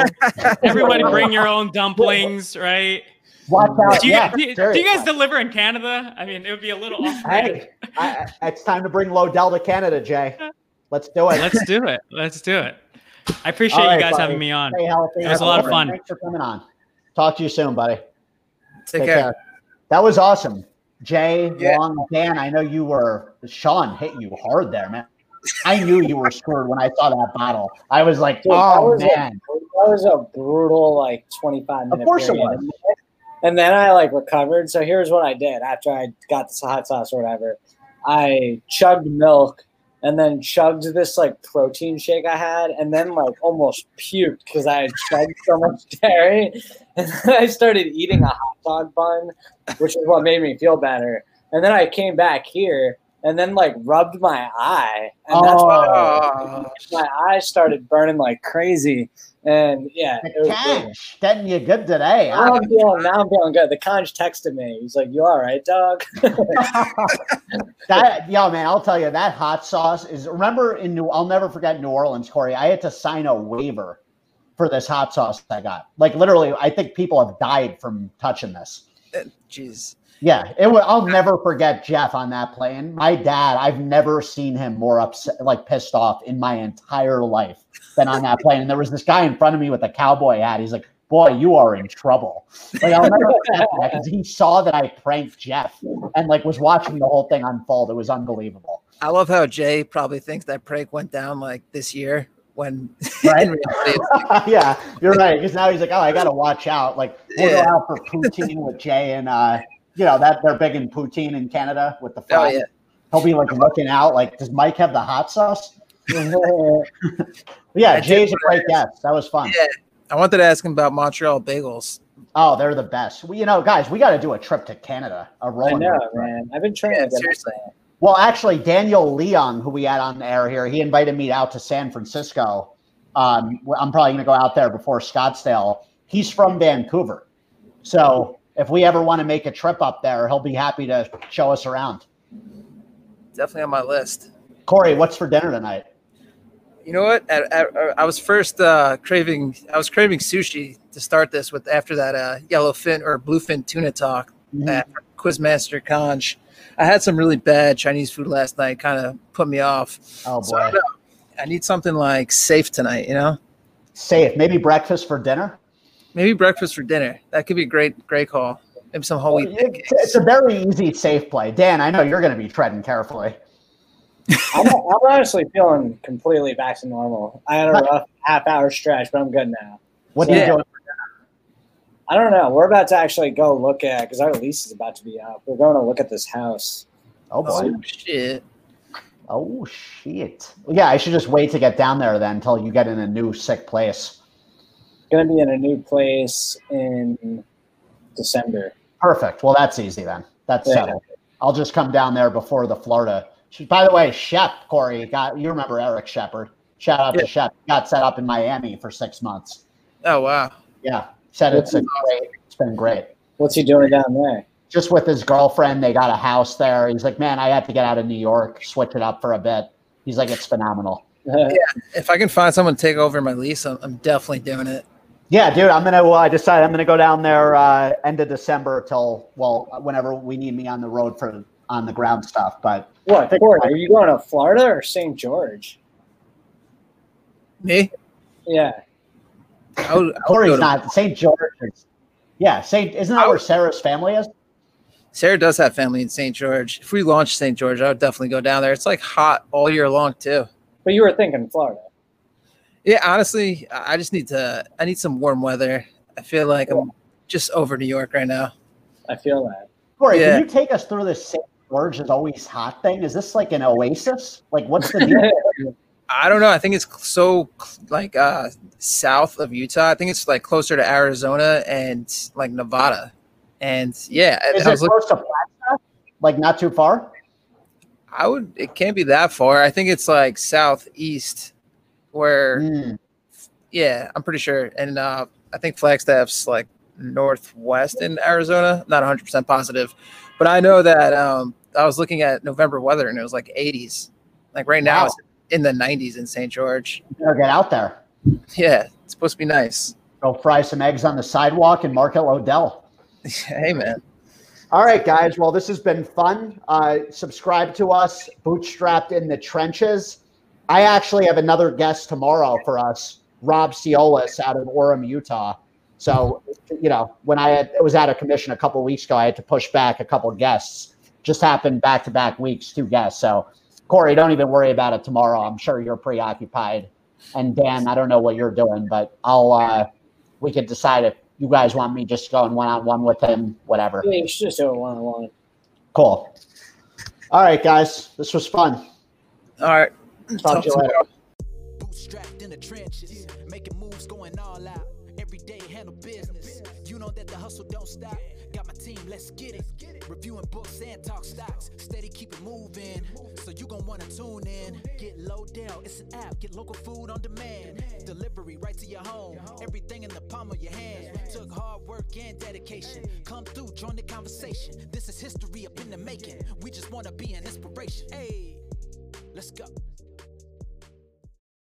Everybody <laughs> bring your own dumplings, right? Watch out. Do you, yeah, do, you, do you, guys deliver in Canada? I mean, it would be a little off. Hey, I, it's time to bring Lodell to Canada, Jay. Let's do it. Let's do it. Let's do it. I appreciate right, you guys buddy. having me on. Stay healthy. It was a lot of fun. Thanks for coming on. Talk to you soon, buddy. Take, Take care. care. That was awesome. Jay, yeah. Long, Dan, I know you were, Sean hit you hard there, man. I knew you were screwed when I saw that bottle. I was like, Dude, oh was man, a, that was a brutal like twenty five minutes. Of course period. it was. And then I like recovered. So here's what I did after I got this hot sauce or whatever. I chugged milk and then chugged this like protein shake I had, and then like almost puked because I had chugged so much <laughs> dairy. And then I started eating a hot dog bun, which is what made me feel better. And then I came back here and then like rubbed my eye, and that's oh. why my eyes started burning like crazy. And yeah, the conch getting you good today. Now I'm feeling now I'm feeling good. The conch texted me. He's like, "You all right, dog?" <laughs> that yo man, I'll tell you that hot sauce is. Remember in New, I'll never forget New Orleans, Corey. I had to sign a waiver for this hot sauce I got. Like literally, I think people have died from touching this. Uh, jeez. Yeah, it would. I'll never forget Jeff on that plane. My dad, I've never seen him more upset, like pissed off in my entire life than on that plane. And there was this guy in front of me with a cowboy hat. He's like, "Boy, you are in trouble." Like I'll never forget that because he saw that I pranked Jeff and like was watching the whole thing unfold. It was unbelievable. I love how Jay probably thinks that prank went down like this year when <laughs> right? <laughs> yeah, you're right. Because now he's like, oh, I got to watch out. Like we'll yeah. go out for poutine with Jay and uh, you know that they're big in poutine in Canada with the fries. Oh, yeah. He'll be like looking out, like, does Mike have the hot sauce? <laughs> yeah, Jay's a great guest. That was fun. Yeah, I wanted to ask him about Montreal bagels. Oh, they're the best. We, you know, guys, we got to do a trip to Canada. A rolling. I know, man. I've been trying. Yeah, seriously. Well, actually, Daniel Leong, who we had on the air here, he invited me out to San Francisco. Um, I'm probably going to go out there before Scottsdale. He's from Vancouver, so if we ever want to make a trip up there, he'll be happy to show us around. Definitely on my list. Corey, what's for dinner tonight? You know what? I, I, I was first uh, craving. I was craving sushi to start this with after that uh, yellowfin or bluefin tuna talk mm-hmm. at Quizmaster Conch. I had some really bad Chinese food last night. Kind of put me off. Oh boy! So I, I need something like safe tonight. You know, safe. Maybe breakfast for dinner maybe breakfast for dinner. That could be a great, great call. maybe some whole wheat It's, it's a very easy, safe play. Dan, I know you're going to be treading carefully. <laughs> I'm, I'm honestly feeling completely back to normal. I had a rough half hour stretch, but I'm good now. What are you doing? I don't know. We're about to actually go look at because our lease is about to be up. We're going to look at this house. Oh boy. Oh shit! Oh shit. Yeah, I should just wait to get down there then until you get in a new sick place. Going to be in a new place in December. Perfect. Well, that's easy then. That's Yeah. settled. I'll just come down there before the Florida. By the way, Shep Corey got you remember Eric Shepard. Shout out Yeah. to Shep. Got set up in Miami for six months. Oh wow! Yeah, said it's a great. It's been great. What's he doing down there? Just with his girlfriend, they got a house there. He's like, man, I had to get out of New York, switch it up for a bit. He's like, it's phenomenal. <laughs> Yeah, if I can find someone to take over my lease, I'm, I'm definitely doing it. Yeah, dude, I'm gonna. Well, I decided I'm gonna go down there uh, end of December till well, whenever we need me on the road for on the ground stuff. But what, Corey? Are you going to Florida or St. George? Me? Yeah. I would, I would Corey's go not St. George. is- Yeah, St. Isn't that where Sarah's family is? Sarah does have family in St. George. If we launch St. George, I would definitely go down there. It's like hot all year long too. But you were thinking Florida. Yeah, honestly, I I just need to. I need some warm weather. I feel like I'm just over New York right now. I feel that. Corey, Yeah. can you take us through this St. George is always hot thing? Is this like an oasis? Like, what's the deal? <laughs> I don't know. I think it's so like uh south of Utah. I think it's like closer to Arizona and like Nevada. And yeah, is I it was looking, close to Flagstaff? Like, not too far? I would. It can't be that far. I think it's like southeast, where Mm. yeah, I'm pretty sure. And uh I think Flagstaff's like northwest in Arizona. Not 100 percent positive, but I know that um I was looking at November weather and it was like 80s. Like right now, it's in the 90s in St. George. You better get out there. Yeah, it's supposed to be nice. Go fry some eggs on the sidewalk in Market Odell. <laughs> hey man. All right, guys. Well, this has been fun. Uh, subscribe to us, Bootstrapped in the Trenches. I actually have another guest tomorrow for us, Rob Ciolis out of Orem, Utah. So, you know, when I had, was out of commission a couple weeks ago, I had to push back a couple guests. Just happened back to back weeks, two guests. So, Corey, don't even worry about it tomorrow. I'm sure you're preoccupied. And Dan, I don't know what you're doing, but I'll, uh, we could decide if you guys want me just going one on one with him, whatever. Yeah, you should just do it one on one. Cool. All right, guys. This was fun. All right. Talk to you later. Bootstrapped in the trenches, making moves, going all out. Every day handle business. You know that the hustle don't stop. Got my team, let's get it. Reviewing books and talk stocks. Steady keep it moving. So you gon' wanna tune in. Get Lodell, it's an app. Get local food on demand. Delivery right to your home. Everything in the palm of your hand. Took hard work and dedication. Come through, join the conversation. This is history up in the making. We just wanna be an inspiration. Hey, let's go.